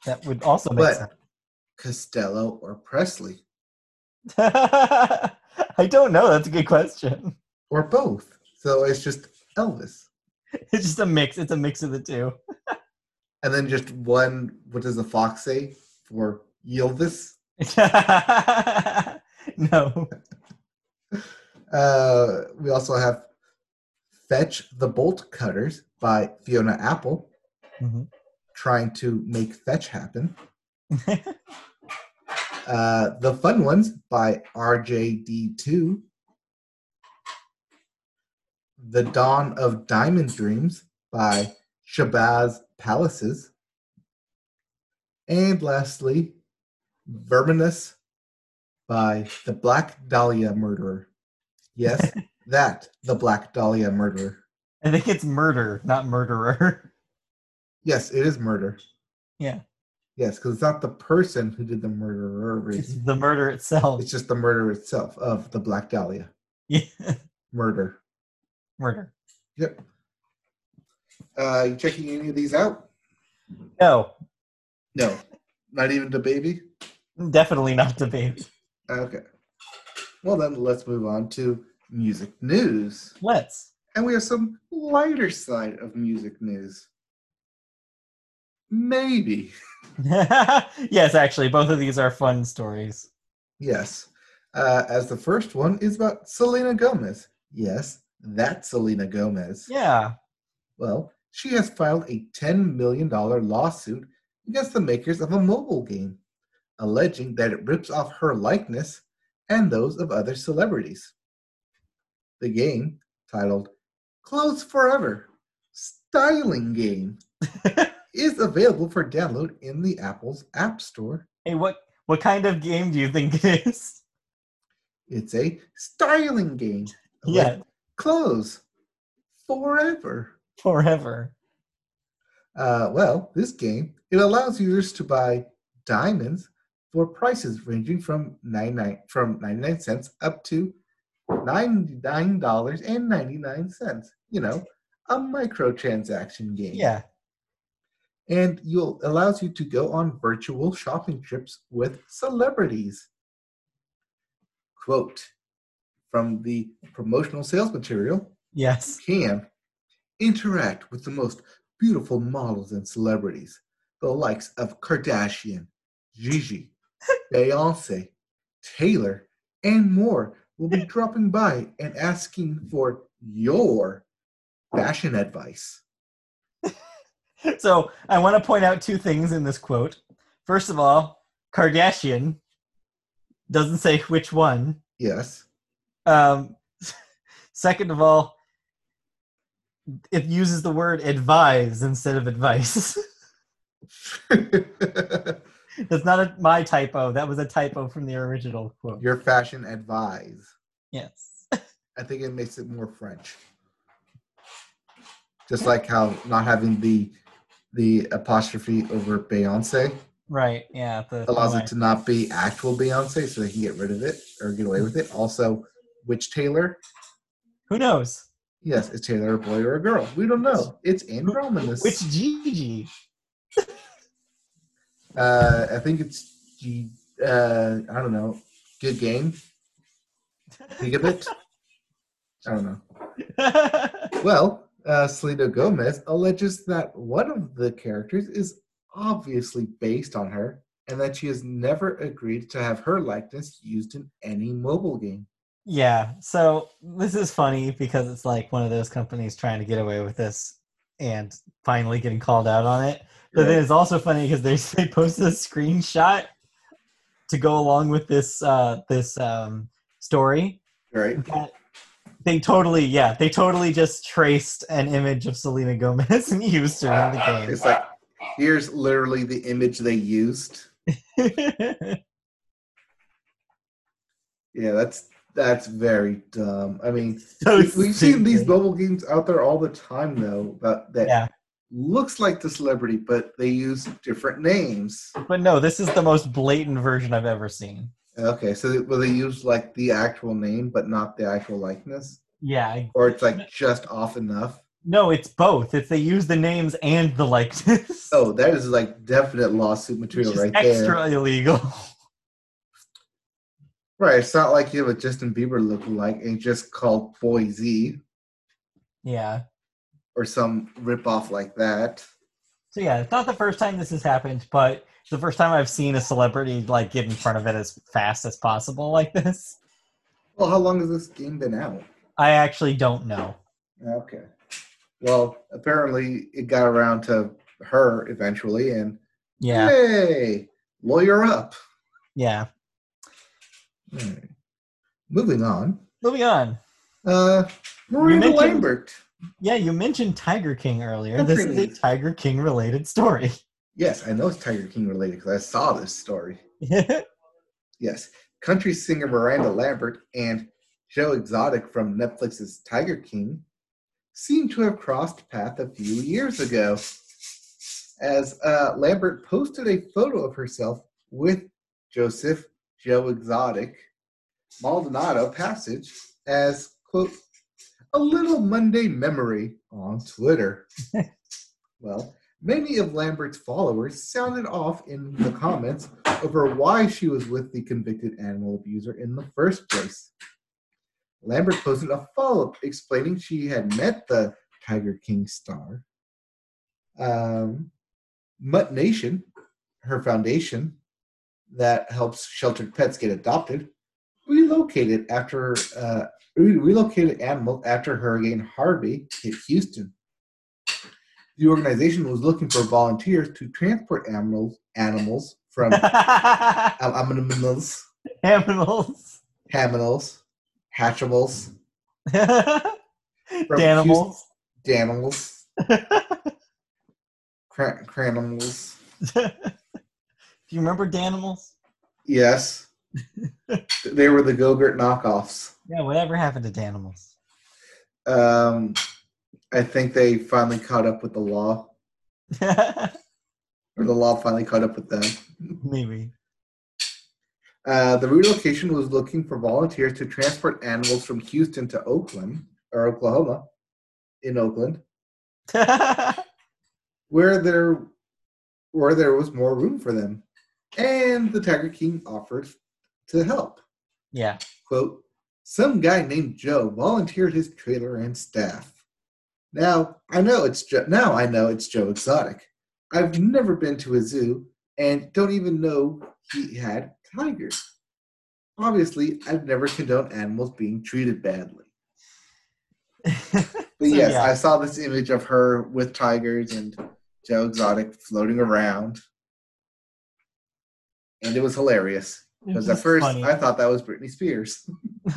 That would also make But Costello or Presley. I don't know. That's a good question. or both. So it's just Elvis, It's just a mix. It's a mix of the two. and then just one. What does the fox say for Ylvis? no. Uh, we also have Fetch the Bolt Cutters by Fiona Apple. Mhm. trying to make fetch happen. Uh, the Fun Ones by RJD2. The Dawn of Diamond Dreams by Shabazz Palaces. And lastly, Verminous by The Black Dahlia Murderer. Yes, that, The Black Dahlia Murderer. I think it's murder, not murderer. Yes, it is murder. Yeah. Yes, because it's not the person who did the murder. It's the murder itself. It's just the murder itself of the Black Dahlia Yeah. murder. Murder. Yep. Uh, you checking any of these out? No, No, not even the baby. definitely not the baby. Okay. Well, then let's move on to music news, Let's. and we have some lighter side of music news. Maybe. yes, actually, both of these are fun stories. Yes. Uh, as the first one is about Selena Gomez. Yes, that Selena Gomez. Yeah. Well, she has filed a $10 million lawsuit against the makers of a mobile game, alleging that it rips off her likeness and those of other celebrities. The game, titled Clothes Forever Styling Game, is available for download in the Apple's App Store. Hey, what what kind of game do you think it is? It's a styling game. Yeah, Clothes forever. forever. Uh, well, this game it allows users to buy diamonds for prices ranging from 99 from 99 cents up to $99.99. You know, a microtransaction game. Yeah. And you'll allows you to go on virtual shopping trips with celebrities. Quote from the promotional sales material Yes. can interact with the most beautiful models and celebrities, the likes of Kardashian, Gigi, Beyonce, Taylor, and more will be dropping by and asking for your fashion advice. So I want to point out two things in this quote. First of all, Kardashian doesn't say which one. Yes. Um, second of all, it uses the word advise instead of advice. That's not a, my typo. That was a typo from the original quote. Your fashion advise. Yes. I think it makes it more French. Just like how not having the the apostrophe over Beyonce Right. Yeah. The allows it to not be actual Beyonce, so they can get rid of it or get away with it. Also, which Taylor? Who knows? Yes, is Taylor a boy or a girl? We don't know. It's Romanus. Which Gigi? Uh, I think it's G. Uh, I don't know. Good game. Gigabit. I don't know. Well, uh, Selena Gomez alleges that one of the characters is obviously based on her, and that she has never agreed to have her likeness used in any mobile game. yeah. So this is funny because it's like one of those companies trying to get away with this and finally getting called out on it. But then it's also funny because they they posted a screenshot to go along with this uh, this um, story. Right. That they totally, yeah, they totally just traced an image of Selena Gomez and used her in the ah, game. It's like here's literally the image they used. Yeah, that's that's very dumb. I mean, So we- we've seen these mobile games out there all the time, though. That that Yeah. looks like the celebrity, but they use different names. But no, this is the most blatant version I've ever seen. Okay, so they- will they use like the actual name, but not the actual likeness, Yeah. Or it's like just off enough? No, it's both. It's they use the names and the likeness. Oh, that is like definite lawsuit material right extra there. Extra illegal. Right, it's not like you have a Justin Bieber lookalike and just called Boy Z yeah. or some ripoff like that. So yeah, it's not the first time this has happened, but the first time I've seen a celebrity like get in front of it as fast as possible like this. Well, how long has this game been out? I actually don't know. Okay. Well, apparently it got around to her eventually, and Yeah. hey, lawyer up. Yeah. Hmm. Moving on. Moving on. Uh, Miranda Lambert. Yeah, you mentioned Tiger King earlier. This is a. Tiger King related story. Yes, I know it's Tiger King related because I saw this story. Yes, country singer Miranda Lambert and Joe Exotic from Netflix's Tiger King seem to have crossed paths a few years ago, as uh, Lambert posted a photo of herself with Joseph Joe Exotic Maldonado Passage as quote a little Monday memory on Twitter. well, many of Lambert's followers sounded off in the comments over why she was with the convicted animal abuser in the first place. Lambert posted a follow up explaining she had met the Tiger King star. Um, Mutt Nation, her foundation that helps sheltered pets get adopted, relocated after uh, relocated animals after Hurricane Harvey hit Houston. The organization was looking for volunteers to transport animals animals from animals, Animals. haminals, hatchables, Danimals. danimals, cra- cranimals. Do you remember Danimals? Yes, they were the Gogurt knockoffs. Yeah, whatever happened to Danimals? Um, I think they finally caught up with the law, or the law finally caught up with them. Maybe. Uh, the relocation was looking for volunteers to transport animals from Houston to Oakland or Oklahoma, in Oakland, where there where there was more room for them, and the Tiger King offered to help. yeah. Quote: Some guy named Joe volunteered his trailer and staff. Now I know it's Joe. Now I know it's Joe Exotic. I've never been to a zoo and don't even know he had tigers. Obviously, I've never condoned animals being treated badly. But yes, yeah. I saw this image of her with tigers and Joe Exotic floating around. And it was hilarious. Because at first funny. I thought that was Britney Spears.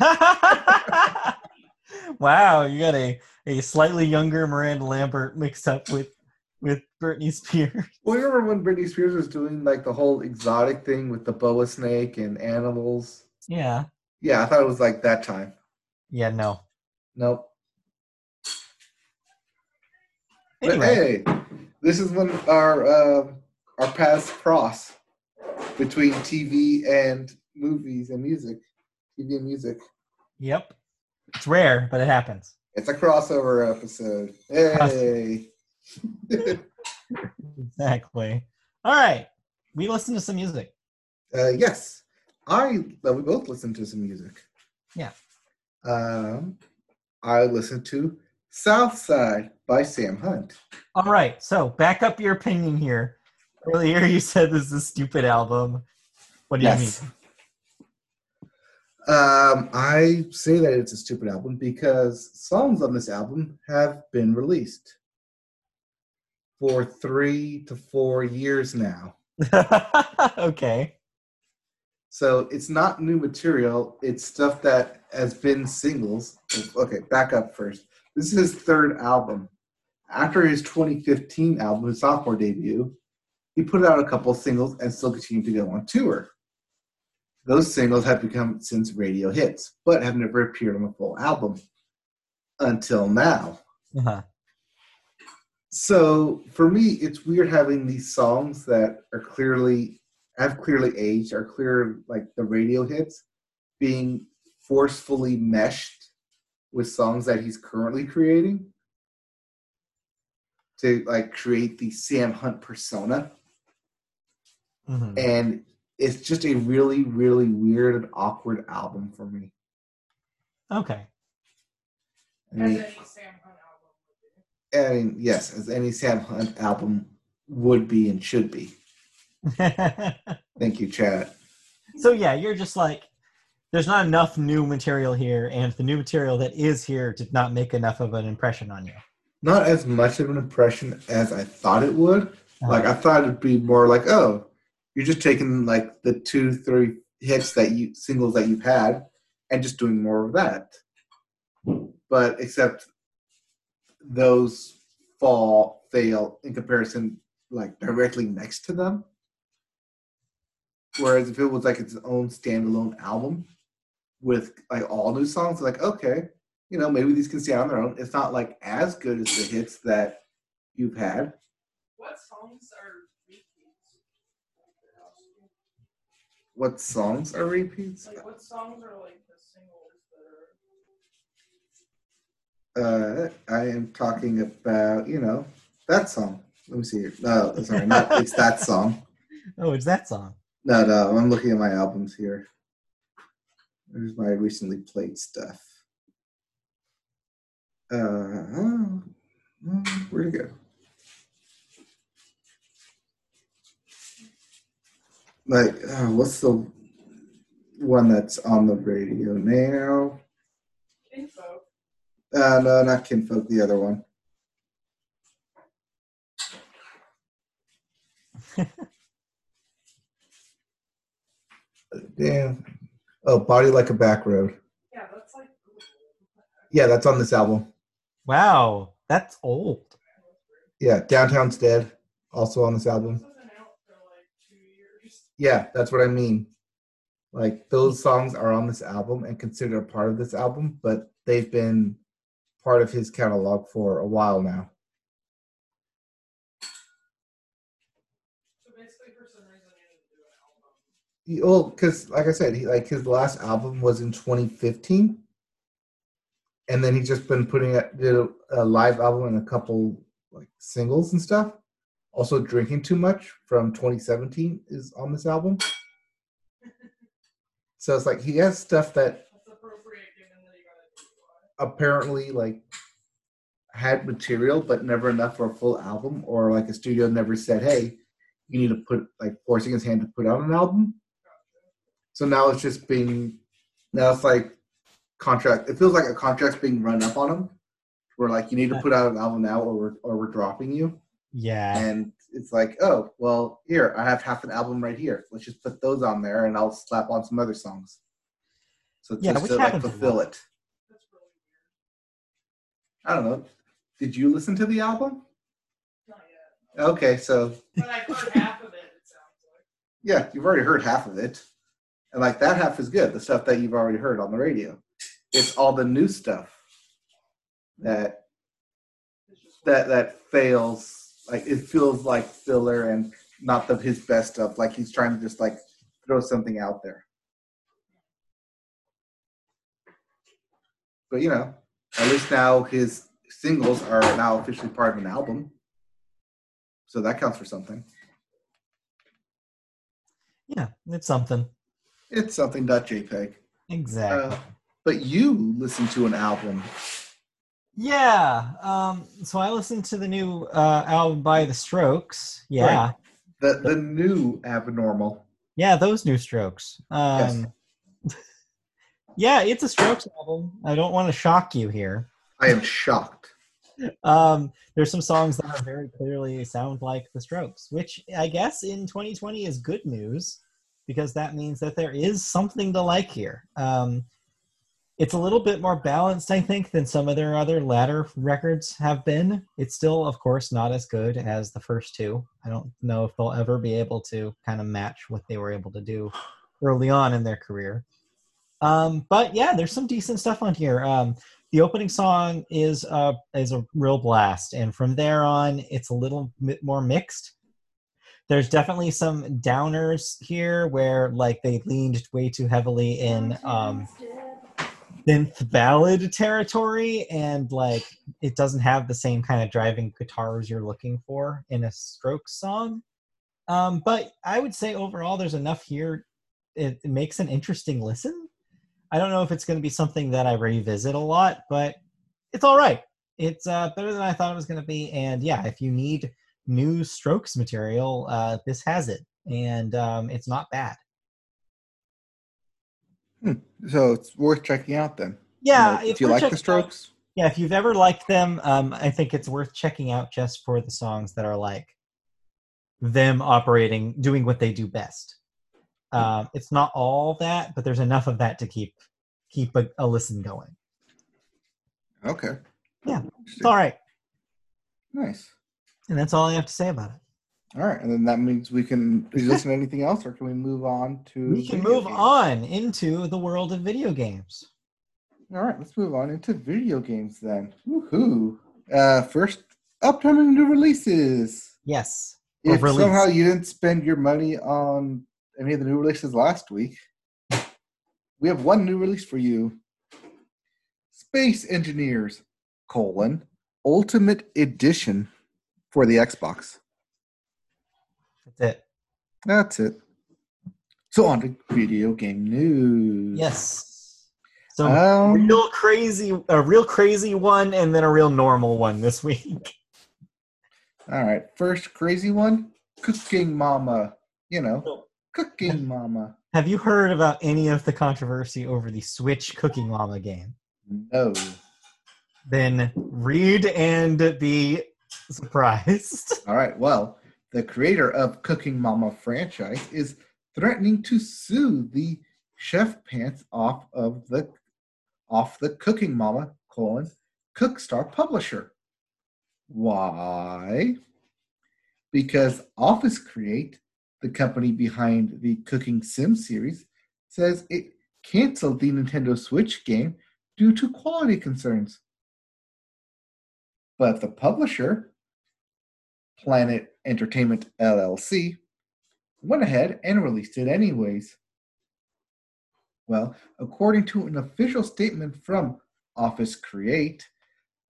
wow, you got a a slightly younger Miranda Lambert mixed up with with Britney Spears. Well, you remember when Britney Spears was doing like the whole exotic thing with the boa snake and animals? Yeah. Yeah, I thought it was like that time. Yeah. No. Nope. Anyway. But hey, this is when our uh, our paths cross between TV and movies and music. TV and music. Yep. It's rare, but it happens. It's a crossover episode. Hey. Exactly. All right. We listen to some music. uh, yes, I well, we both listened to some music. Yeah. Um, I listened to South Side by Sam Hunt. All right. So back up your opinion here. Earlier you said this is a stupid album. What do you mean? Um, I say that it's a stupid album because songs on this album have been released for three to four years now. okay. So it's not new material. It's stuff that has been singles. Okay, back up first. This is his third album. After his 2015 album, his sophomore debut, he put out a couple singles and still continued to go on tour. Those singles have become since radio hits, but have never appeared on a full album until now. Uh-huh. So for me, it's weird having these songs that are clearly have clearly aged, are clear like the radio hits, being forcefully meshed with songs that he's currently creating to like create the Sam Hunt persona. Mhm. And it's just a really, really weird and awkward album for me. Okay. I mean, As any Sam Hunt album would be. I mean, yes, as any Sam Hunt album would be and should be. Thank you, Chad. so yeah, you're just like there's not enough new material here, and the new material that is here did not make enough of an impression on you. Not as much of an impression as I thought it would. Like uh-huh. I thought it'd be more like, oh, you're just taking like the two, three hits that you singles that you've had and just doing more of that. But except those fall fail in comparison like directly next to them. Whereas if it was like its own standalone album with like all new songs, like okay, you know, maybe these can stand on their own. It's not like as good as the hits that you've had. What songs are What songs are repeats? Like what songs are like the singles that Uh, I am talking about, you know, that song. Let me see here. No, sorry, not it's that song. Oh, it's that song. No, no, I'm looking at my albums here. There's my recently played stuff. Uh, where'd it go? Like, uh, what's the one that's on the radio now? are Kinfolk. Uh, no, not Kinfolk, the other one. Damn. Oh, Body Like a Back Road. Yeah, that's like Yeah, that's on this album. Wow, that's old. Yeah, Downtown's Dead, also on this album. this wasn't out for like two years. Yeah, that's what I mean. Like those songs are on this album and considered a part of this album, but they've been part of his catalog for a while now. So basically, for some reason, he didn't do an album. He, well, because like I said, he like his last album was in 2015, and then he's just been putting a, did a, a live album and a couple like singles and stuff. Also, drinking too much from 2017 is on this album. So it's like he has stuff that That's appropriate given that he got apparently like had material but never enough for a full album or like a studio never said hey you need to put like forcing his hand to put out an album. So now it's just being now it's like contract it feels like a contract's being run up on him where like you need to put out an album now or we're, or we're dropping you Yeah. and it's like oh well here i have half an album right here let's just put those on there and i'll slap on some other songs so Yeah, just to like fulfill it I don't know. Did you listen to the album? Not yet. Okay, so But I've heard half of it, it sounds like. yeah, you've already heard half of it. And like that half is good, the stuff that you've already heard on the radio. It's all the new stuff that that that fails. Like it feels like filler and not the his best stuff. Like he's trying to just like throw something out there. But you know, at least now his singles are now officially part of an album. So that counts for something. Yeah, it's something. It's something. Dot JPEG. Exactly. Uh, but you listen to an album. Yeah. Um, so I listened to the new uh, album by The Strokes. Yeah. The the new abnormal. Yeah, those new Strokes. Um, yeah, it's a Strokes album. I don't want to shock you here. I am shocked. Um, there's some songs that are very clearly sound like The Strokes, which I guess in 2020 is good news because that means that there is something to like here. Um, it's a little bit more balanced, I think, than some of their other latter records have been. It's still, of course, not as good as the first two. I don't know if they'll ever be able to kind of match what they were able to do early on in their career. Um, but yeah, there's some decent stuff on here. Um, the opening song is uh, is a real blast, and from there on, it's a little bit more mixed. There's definitely some downers here where like they leaned way too heavily in um, synth ballad territory, and like it doesn't have the same kind of driving guitars you're looking for in a Strokes song. Um, but I would say overall, there's enough here. It, it makes an interesting listen. I don't know if it's going to be something that I revisit a lot, but it's all right. It's uh, better than I thought it was going to be. And yeah, if you need new Strokes material, uh, this has it, and um, it's not bad. So it's worth checking out then. Yeah, if if you like the checking out- Strokes, yeah, if you've ever liked them, um, I think it's worth checking out just for the songs that are like them operating, doing what they do best. Um, it's not all that, but there's enough of that to keep keep a, a listen going. okay. Yeah, It's all right, Nice. and that's all I have to say about it. All right, and then that means we can listen to anything else, or can we move on to? We can move games? on into the world of video games. All right, let's move on into video games then. Woohoo! Uh, first, upcoming new releases. Yes. If release. somehow you didn't spend your money on any of the new releases last week, we have one new release for you. Space Engineers, colon, Ultimate Edition for the Xbox. That's it. That's it. So on to video game news. Yes. So Um, real crazy, a real crazy one, and then a real normal one this week. All right. First crazy one, Cooking Mama. You know, No. Cooking Mama. Have you heard about any of the controversy over the Switch Cooking Mama game? No. Then read and be surprised. All right. Well, the creator of Cooking Mama franchise is threatening to sue the chef pants off of the off the Cooking Mama colon Cookstar publisher. Why? Because Office Create, the company behind the Cooking Sim series, says it canceled the Nintendo Switch game due to quality concerns. But the publisher, Planet Entertainment LLC, went ahead and released it anyways. Well, according to an official statement from Office Create,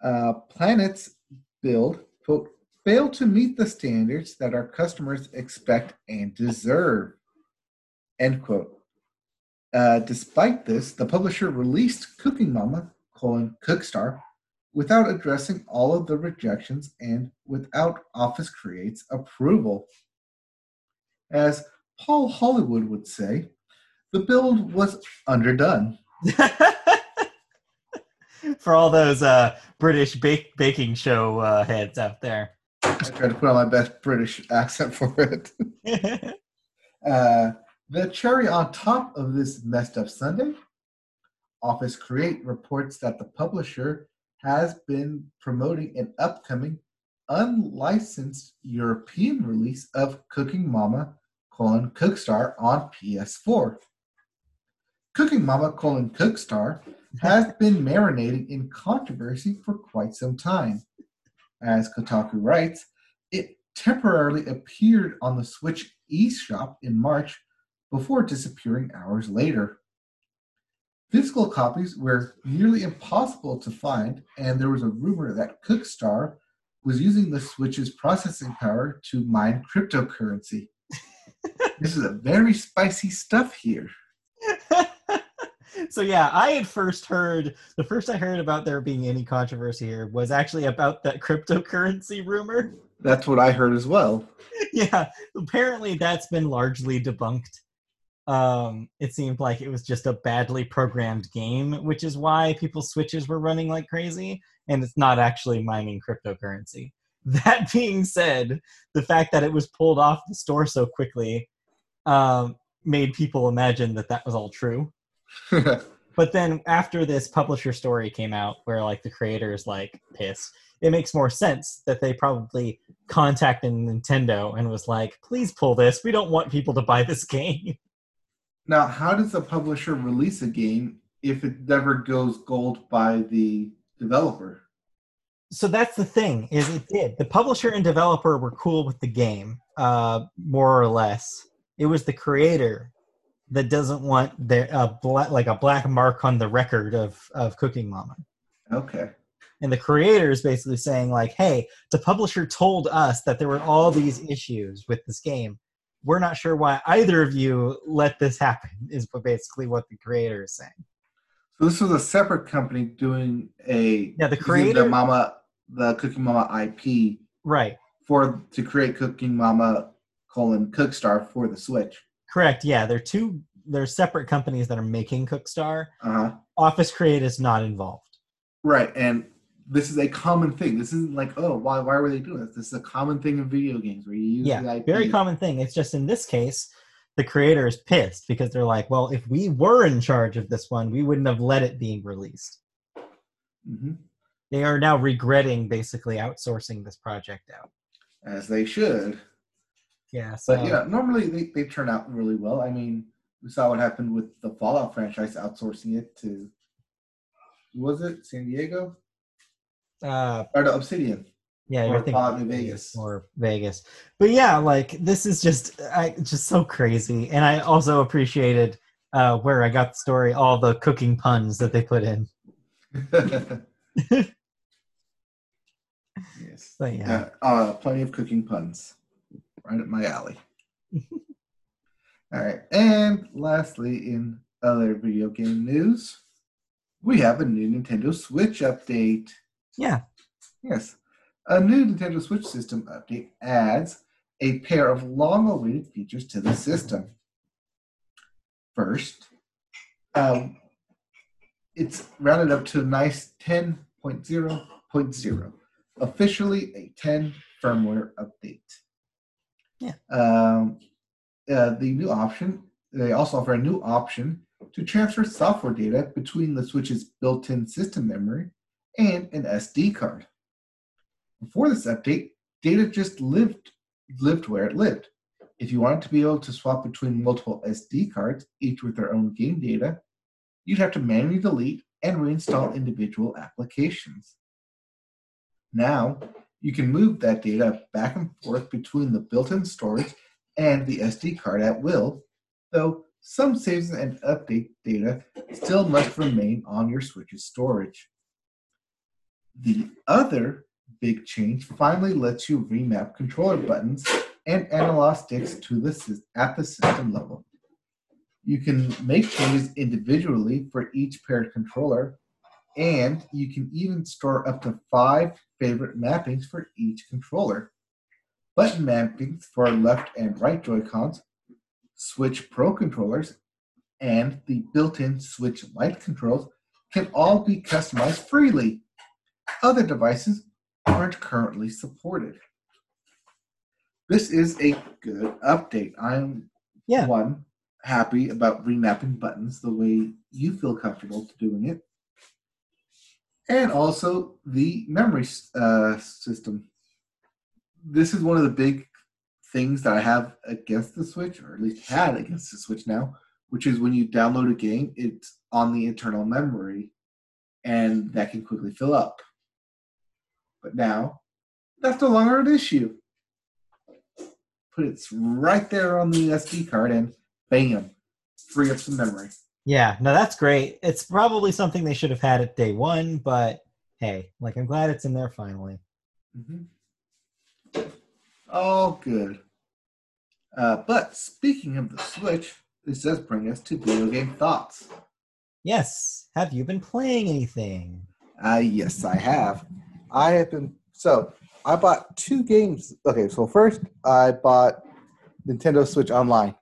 uh, Planet's build, quote, failed to meet the standards that our customers expect and deserve, end quote. Uh, despite this, the publisher released Cooking Mama, colon, Cookstar, without addressing all of the rejections and without Office Create's approval. As Paul Hollywood would say, the build was underdone. For all those uh, British bake- baking show uh, heads out there. I tried to put on my best British accent for it. Uh, the cherry on top of this messed up Sunday, Office Create reports that the publisher has been promoting an upcoming unlicensed European release of Cooking Mama colon Cookstar on PS4. Cooking Mama colon Cookstar has been marinating in controversy for quite some time. As Kotaku writes, it temporarily appeared on the Switch eShop in March before disappearing hours later. Physical copies were nearly impossible to find, and there was a rumor that Cookstar was using the Switch's processing power to mine cryptocurrency. this is a very spicy stuff here. so yeah, I had first heard the first I heard about there being any controversy here was actually about that cryptocurrency rumor. That's what I heard as well. yeah, apparently that's been largely debunked. Um, it seemed like it was just a badly programmed game, which is why people's switches were running like crazy, and it's not actually mining cryptocurrency. That being said, the fact that it was pulled off the store so quickly um, made people imagine that that was all true. but then after this publisher story came out, where like the creators like pissed, it makes more sense that they probably contacted Nintendo and was like, "Please pull this. We don't want people to buy this game." Now, how does a publisher release a game if it never goes gold by the developer? so that's the thing is it did the publisher and developer were cool with the game uh more or less it was the creator that doesn't want their uh, black like a black mark on the record of of cooking mama Okay. and the creator is basically saying like hey the publisher told us that there were all these issues with this game we're not sure why either of you let this happen is basically what the creator is saying So this was a separate company doing a Yeah, the creator- the Mama the Cooking Mama IP right for to create Cooking Mama colon Cookstar for the Switch. correct yeah they're two they're separate companies that are making cookstar Uh huh. office create is not involved Right, and this is a common thing. This isn't like oh why why were they doing this? This is a common thing in video games where you use the yeah IP. very common thing it's just in this case the creator is pissed because they're like well if we were in charge of this one we wouldn't have let it be released Mhm. they are now regretting basically outsourcing this project out as they should. yeah so But yeah, normally they, they turn out really well. I mean, we saw what happened with the Fallout franchise outsourcing it to was it San Diego uh or to Obsidian. yeah Or you're thinking Fallout Vegas. or vegas but yeah like this is just i just so crazy and i also appreciated uh where i got the story all the cooking puns that they put in yes. but yeah Yeah, uh, plenty of cooking puns. Right up my alley. All right. And lastly, in other video game news, we have a new Nintendo Switch update. Yeah Yes. A new Nintendo Switch system update adds a pair of long awaited features to the system. First, um, it's rounded up to a nice 10.0.0, officially a 10 firmware update. Yeah. Um, uh, the new option, they also offer a new option to transfer software data between the Switch's built in system memory and an SD card. Before this update, data just lived lived where it lived. If you wanted to be able to swap between multiple SD cards, each with their own game data, you'd have to manually delete and reinstall individual applications. Now, you can move that data back and forth between the built-in storage and the SD card at will, though some saves and update data still must remain on your Switch's storage. The other big change finally lets you remap controller buttons and analog sticks to the at the system level. You can make changes individually for each paired controller, and you can even store up to five favorite mappings for each controller. Button mappings for left and right Joy-Cons, Switch Pro controllers, and the built-in Switch Lite controls can all be customized freely. Other devices aren't currently supported. This is a good update. I'm Yeah. one happy about remapping buttons the way you feel comfortable to doing it. and also the memory uh, system. This is one of the big things that I have against the Switch, or at least had against the Switch now, which is when you download a game, it's on the internal memory, and that can quickly fill up. But now, that's no longer an issue. Put it right there on the SD card, and bam, free up some memory. Yeah, no, that's great. It's probably something they should have had at day one, but hey, like I'm glad it's in there finally. Mm-hmm. All good. Uh, but speaking of the Switch, this does bring us to video game thoughts. Yes. Have you been playing anything? Uh, yes, I have. I have been. So, I bought two games. Okay, so first, I bought Nintendo Switch Online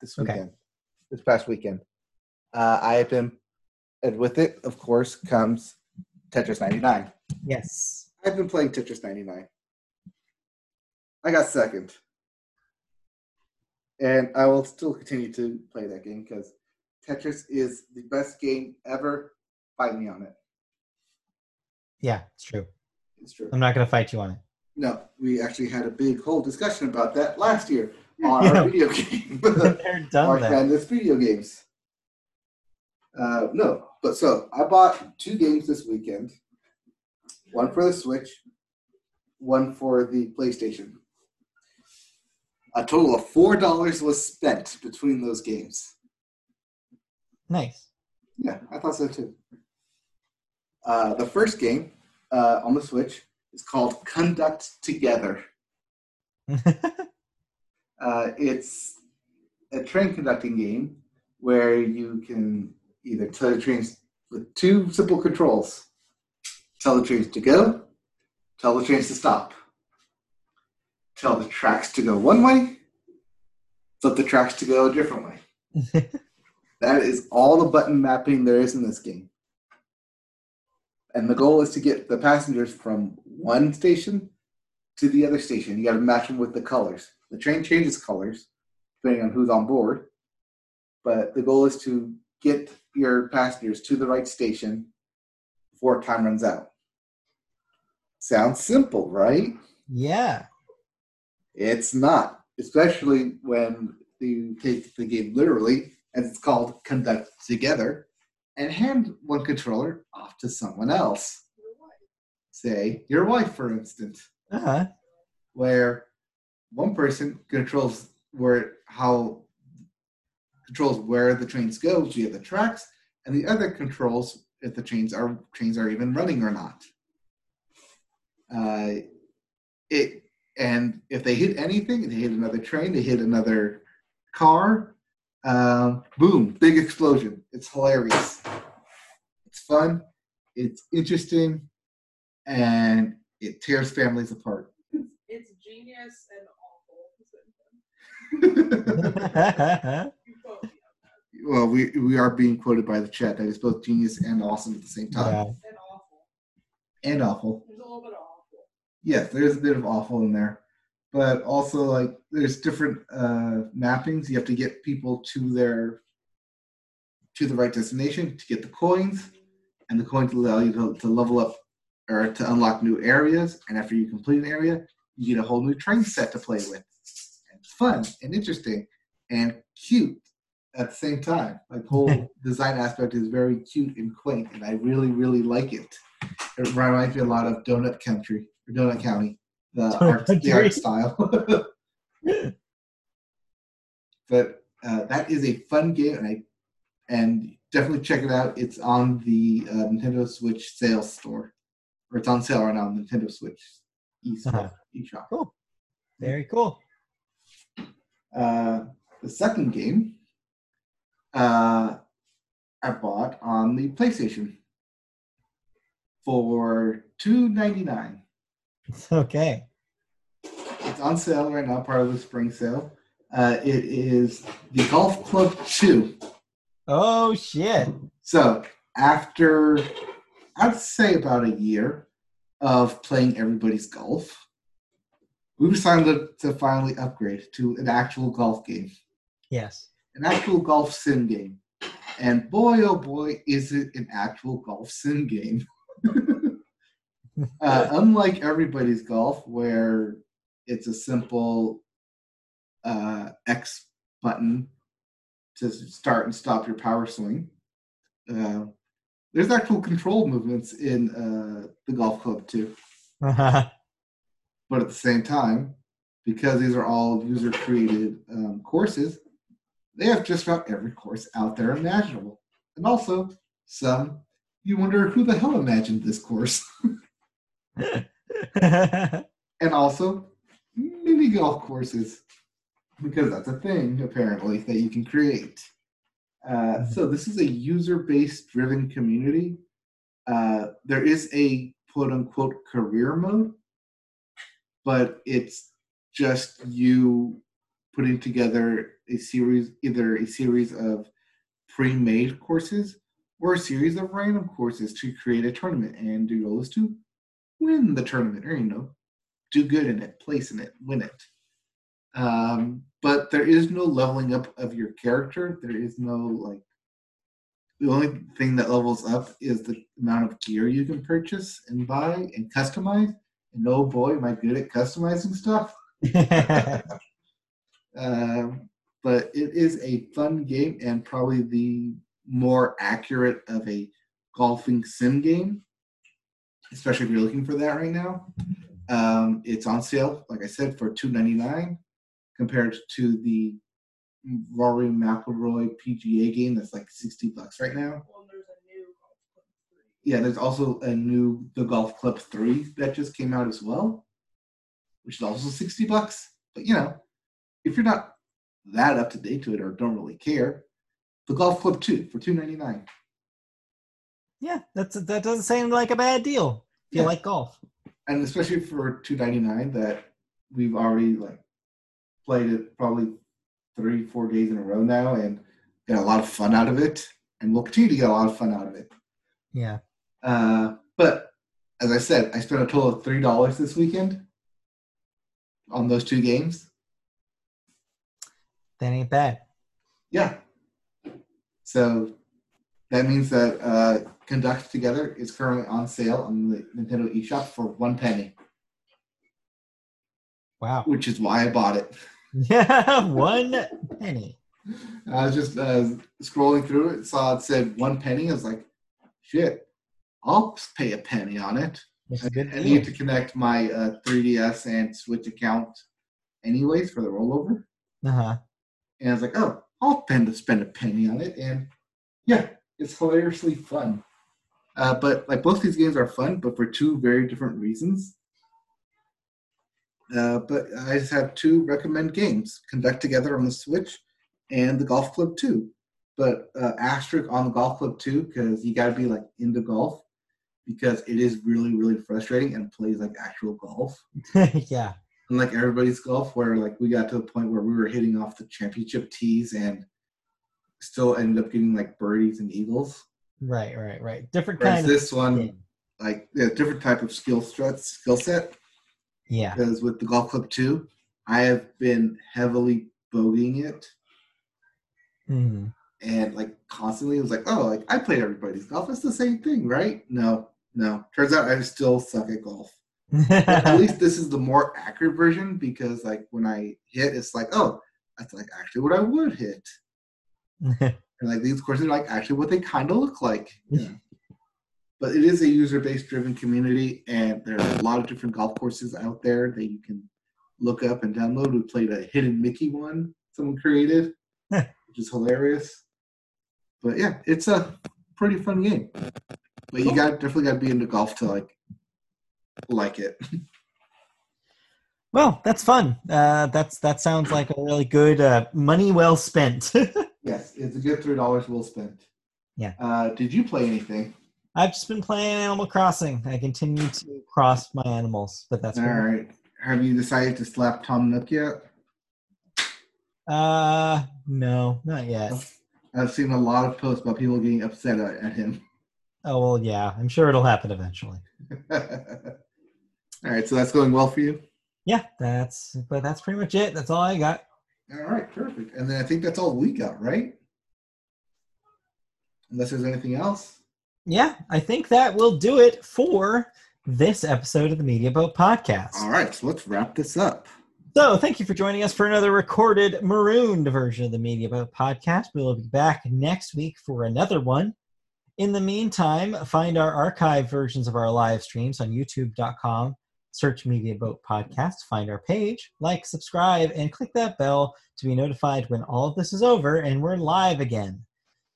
this Okay. weekend, this past weekend. Uh, I have been, and with it, of course, comes Tetris 99. Yes. I've been playing Tetris 99. I got second. And I will still continue to play that game because Tetris is the best game ever. Fight me on it. Yeah, it's true. It's true. I'm not going to fight you on it. No, we actually had a big whole discussion about that last year on Yeah. our video game. They're done March that. Madness video games. Uh, no, but so I bought two games this weekend. One for the Switch, one for the PlayStation. A total of four dollars was spent between those games. Nice. Yeah, I thought so too. Uh, the first game uh, on the Switch is called Conduct Together. Uh, it's a train conducting game where you can either tell the trains with two simple controls tell the trains to go, tell the trains to stop, tell the tracks to go one way, flip the tracks to go a different way. That is all the button mapping there is in this game. And the goal is to get the passengers from one station to the other station. You got to match them with the colors. The train changes colors depending on who's on board, but the goal is to get your passengers to the right station before time runs out. Sounds simple, right? yeah. It's not, especially when you take the game literally, as it's called Conduct Together, and hand one controller off to someone else. Say, your wife, for instance, Uh-huh. where one person controls where how controls where the trains go via the tracks, and the other controls if the trains are trains are even running or not. Uh, it and if they hit anything, they hit another train, they hit another car, um, boom, big explosion. It's hilarious. It's fun. It's interesting, and it tears families apart. It's genius and awful. You quote me well, we we are being quoted by the chat that it's both genius and awesome at the same time, yeah. and awful. and awful. There's a little bit of awful. Yes, there's a bit of awful in there, but also like there's different uh, mappings. You have to get people to their to the right destination to get the coins, and the coins allow you to, to level up or to unlock new areas. And after you complete an area, you get a whole new train set to play with. And it's fun and interesting and cute at the same time. Like whole design aspect is very cute and quaint, and I really really like it. It reminds me a lot of Donut Country or Donut County, the art, the art style. but uh, that is a fun game, and I and definitely check it out. It's on the uh, Nintendo Switch sales store, or it's on sale right now on Nintendo Switch Uh-huh. eShop. Cool. Very cool. Uh, the second game uh, I bought on the PlayStation for two ninety nine. It's okay. It's on sale right now, part of the spring sale. Uh, it is the Golf Club Two. Oh shit. So after I'd say about a year of playing everybody's golf, we decided to finally upgrade to an actual golf game. Yes. an actual golf sim game. And boy, oh boy, is it an actual golf sim game. Uh, unlike everybody's golf, where it's a simple uh, X button to start and stop your power swing, uh, there's actual control movements in uh, the golf club too. But at the same time, because these are all user created um, courses, they have just about every course out there imaginable. And also, some you wonder who the hell imagined this course. and also, mini golf courses, because that's a thing apparently that you can create. Uh, so, this is a user based driven community. Uh, there is a quote unquote career mode, but it's just you putting together a series, either a series of pre made courses or a series of random courses to create a tournament. And the goal is to win the tournament or, you know, do good in it, place in it, win it. Um, but there is no leveling up of your character. There is no like the only thing that levels up is the amount of gear you can purchase and buy and customize. And oh boy, am I good at customizing stuff. Um, but it is a fun game and probably the more accurate of a golfing sim game, especially if you're looking for that right now. Um, it's on sale, like I said, for two ninety nine, compared to the Rory McIlroy PGA game that's like sixty bucks right now. Well, there's a new golf club three. Yeah, there's also a new The Golf Club 3 that just came out as well, which is also 60 bucks. But you know, if you're not that up to date to it or don't really care, The Golf Club 2 for 299. Yeah, that's that doesn't seem like a bad deal. If you like golf. And especially for 299 that we've already like played it probably three, four days in a row now and got a lot of fun out of it. And we'll continue to get a lot of fun out of it. Yeah. Uh, but as I said, I spent a total of three dollars this weekend on those two games. That ain't bad. Yeah. So that means that uh, Conduct Together is currently on sale on the Nintendo eShop for one penny, Wow. which is why I bought it. Yeah, one penny. I was just uh, scrolling through it, saw it said one penny. I was like, shit, I'll pay a penny on it. I, I need to connect my uh, 3DS and Switch account anyways for the rollover. Uh-huh. And I was like, oh, I'll spend spend a penny on it. And yeah, it's hilariously fun. Uh, but like both these games are fun, but for two very different reasons. Uh, but I just have two recommend games: Conduct Together on the Switch and the Golf Club Two. But uh, asterisk on the Golf Club Two because you got to be like into golf because it is really really frustrating and plays like actual golf yeah. unlike everybody's golf where like we got to the point where we were hitting off the championship tees and still ended up getting like birdies and eagles Right, right, right. Different whereas kind of this one game. like yeah, different type of skill set skill set Yeah. because with the golf club 2 i have been heavily bogeying it hmm and like constantly it was like oh like i played everybody's golf it's the same thing right no no turns out i still suck at golf at least this is the more accurate version because like when I hit, it's like, oh, that's like actually what I would hit. And like these courses are like actually what they kind of look like. But it is a user-based driven community, and there are a lot of different golf courses out there that you can look up and download. We played a hidden Mickey one someone created, which is hilarious. But yeah, it's a pretty fun game. But you got definitely got to be into golf to like like it. well, that's fun. Uh, that's that sounds like a really good uh, money well spent. Yes, it's a good three dollars well spent. Yeah. Uh, did you play anything? I've just been playing Animal Crossing. I continue to cross my animals, but that's all right. Have you decided to slap Tom Nook yet? Uh, no, not yet. I've seen a lot of posts about people getting upset at, at him. Oh well, yeah. I'm sure it'll happen eventually. All right, so that's going well for you. Yeah, that's. But that's pretty much it. That's all I got. All right, perfect. And then I think that's all we got, right? Unless there's anything else. Yeah, I think that will do it for this episode of the Media Boat Podcast. All right, so let's wrap this up. So, thank you for joining us for another recorded marooned version of the Media Boat Podcast. We will be back next week for another one. In the meantime, find our archive versions of our live streams on youtube.com. Search Media Boat Podcast, find our page, like, subscribe, and click that bell to be notified when all of this is over and we're live again.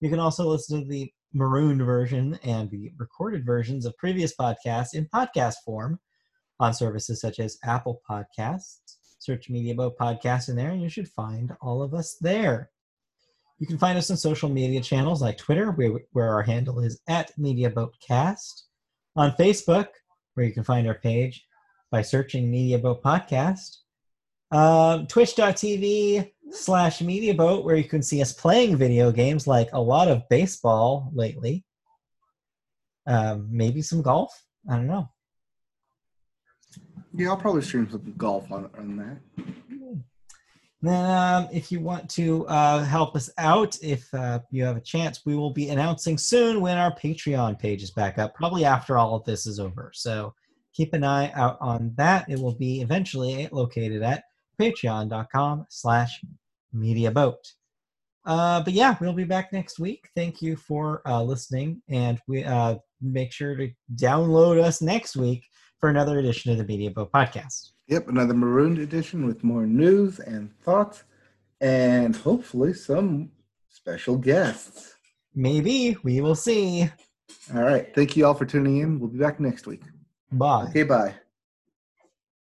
You can also listen to the marooned version and the recorded versions of previous podcasts in podcast form on services such as Apple Podcasts. Search Media Boat Podcast in there, and you should find all of us there. You can find us on social media channels like Twitter, where, our handle is at MediaBoatCast, on Facebook, where you can find our page by searching Media Boat Podcast, um, Twitch.tv slash MediaBoat, where you can see us playing video games like a lot of baseball lately, um, maybe some golf. I don't know. Yeah, I'll probably stream some golf on, on that. Then, um, if you want to uh, help us out, if uh, you have a chance, we will be announcing soon when our Patreon page is back up, probably after all of this is over. So keep an eye out on that. It will be eventually located at patreon.com slash mediaboat. Uh, but yeah, we'll be back next week. Thank you for uh, listening, and we uh, make sure to download us next week for another edition of the Media Boat Podcast. Yep, another marooned edition with more news and thoughts, and hopefully some special guests. Maybe we will see. All right, thank you all for tuning in. We'll be back next week. Bye. Okay, bye.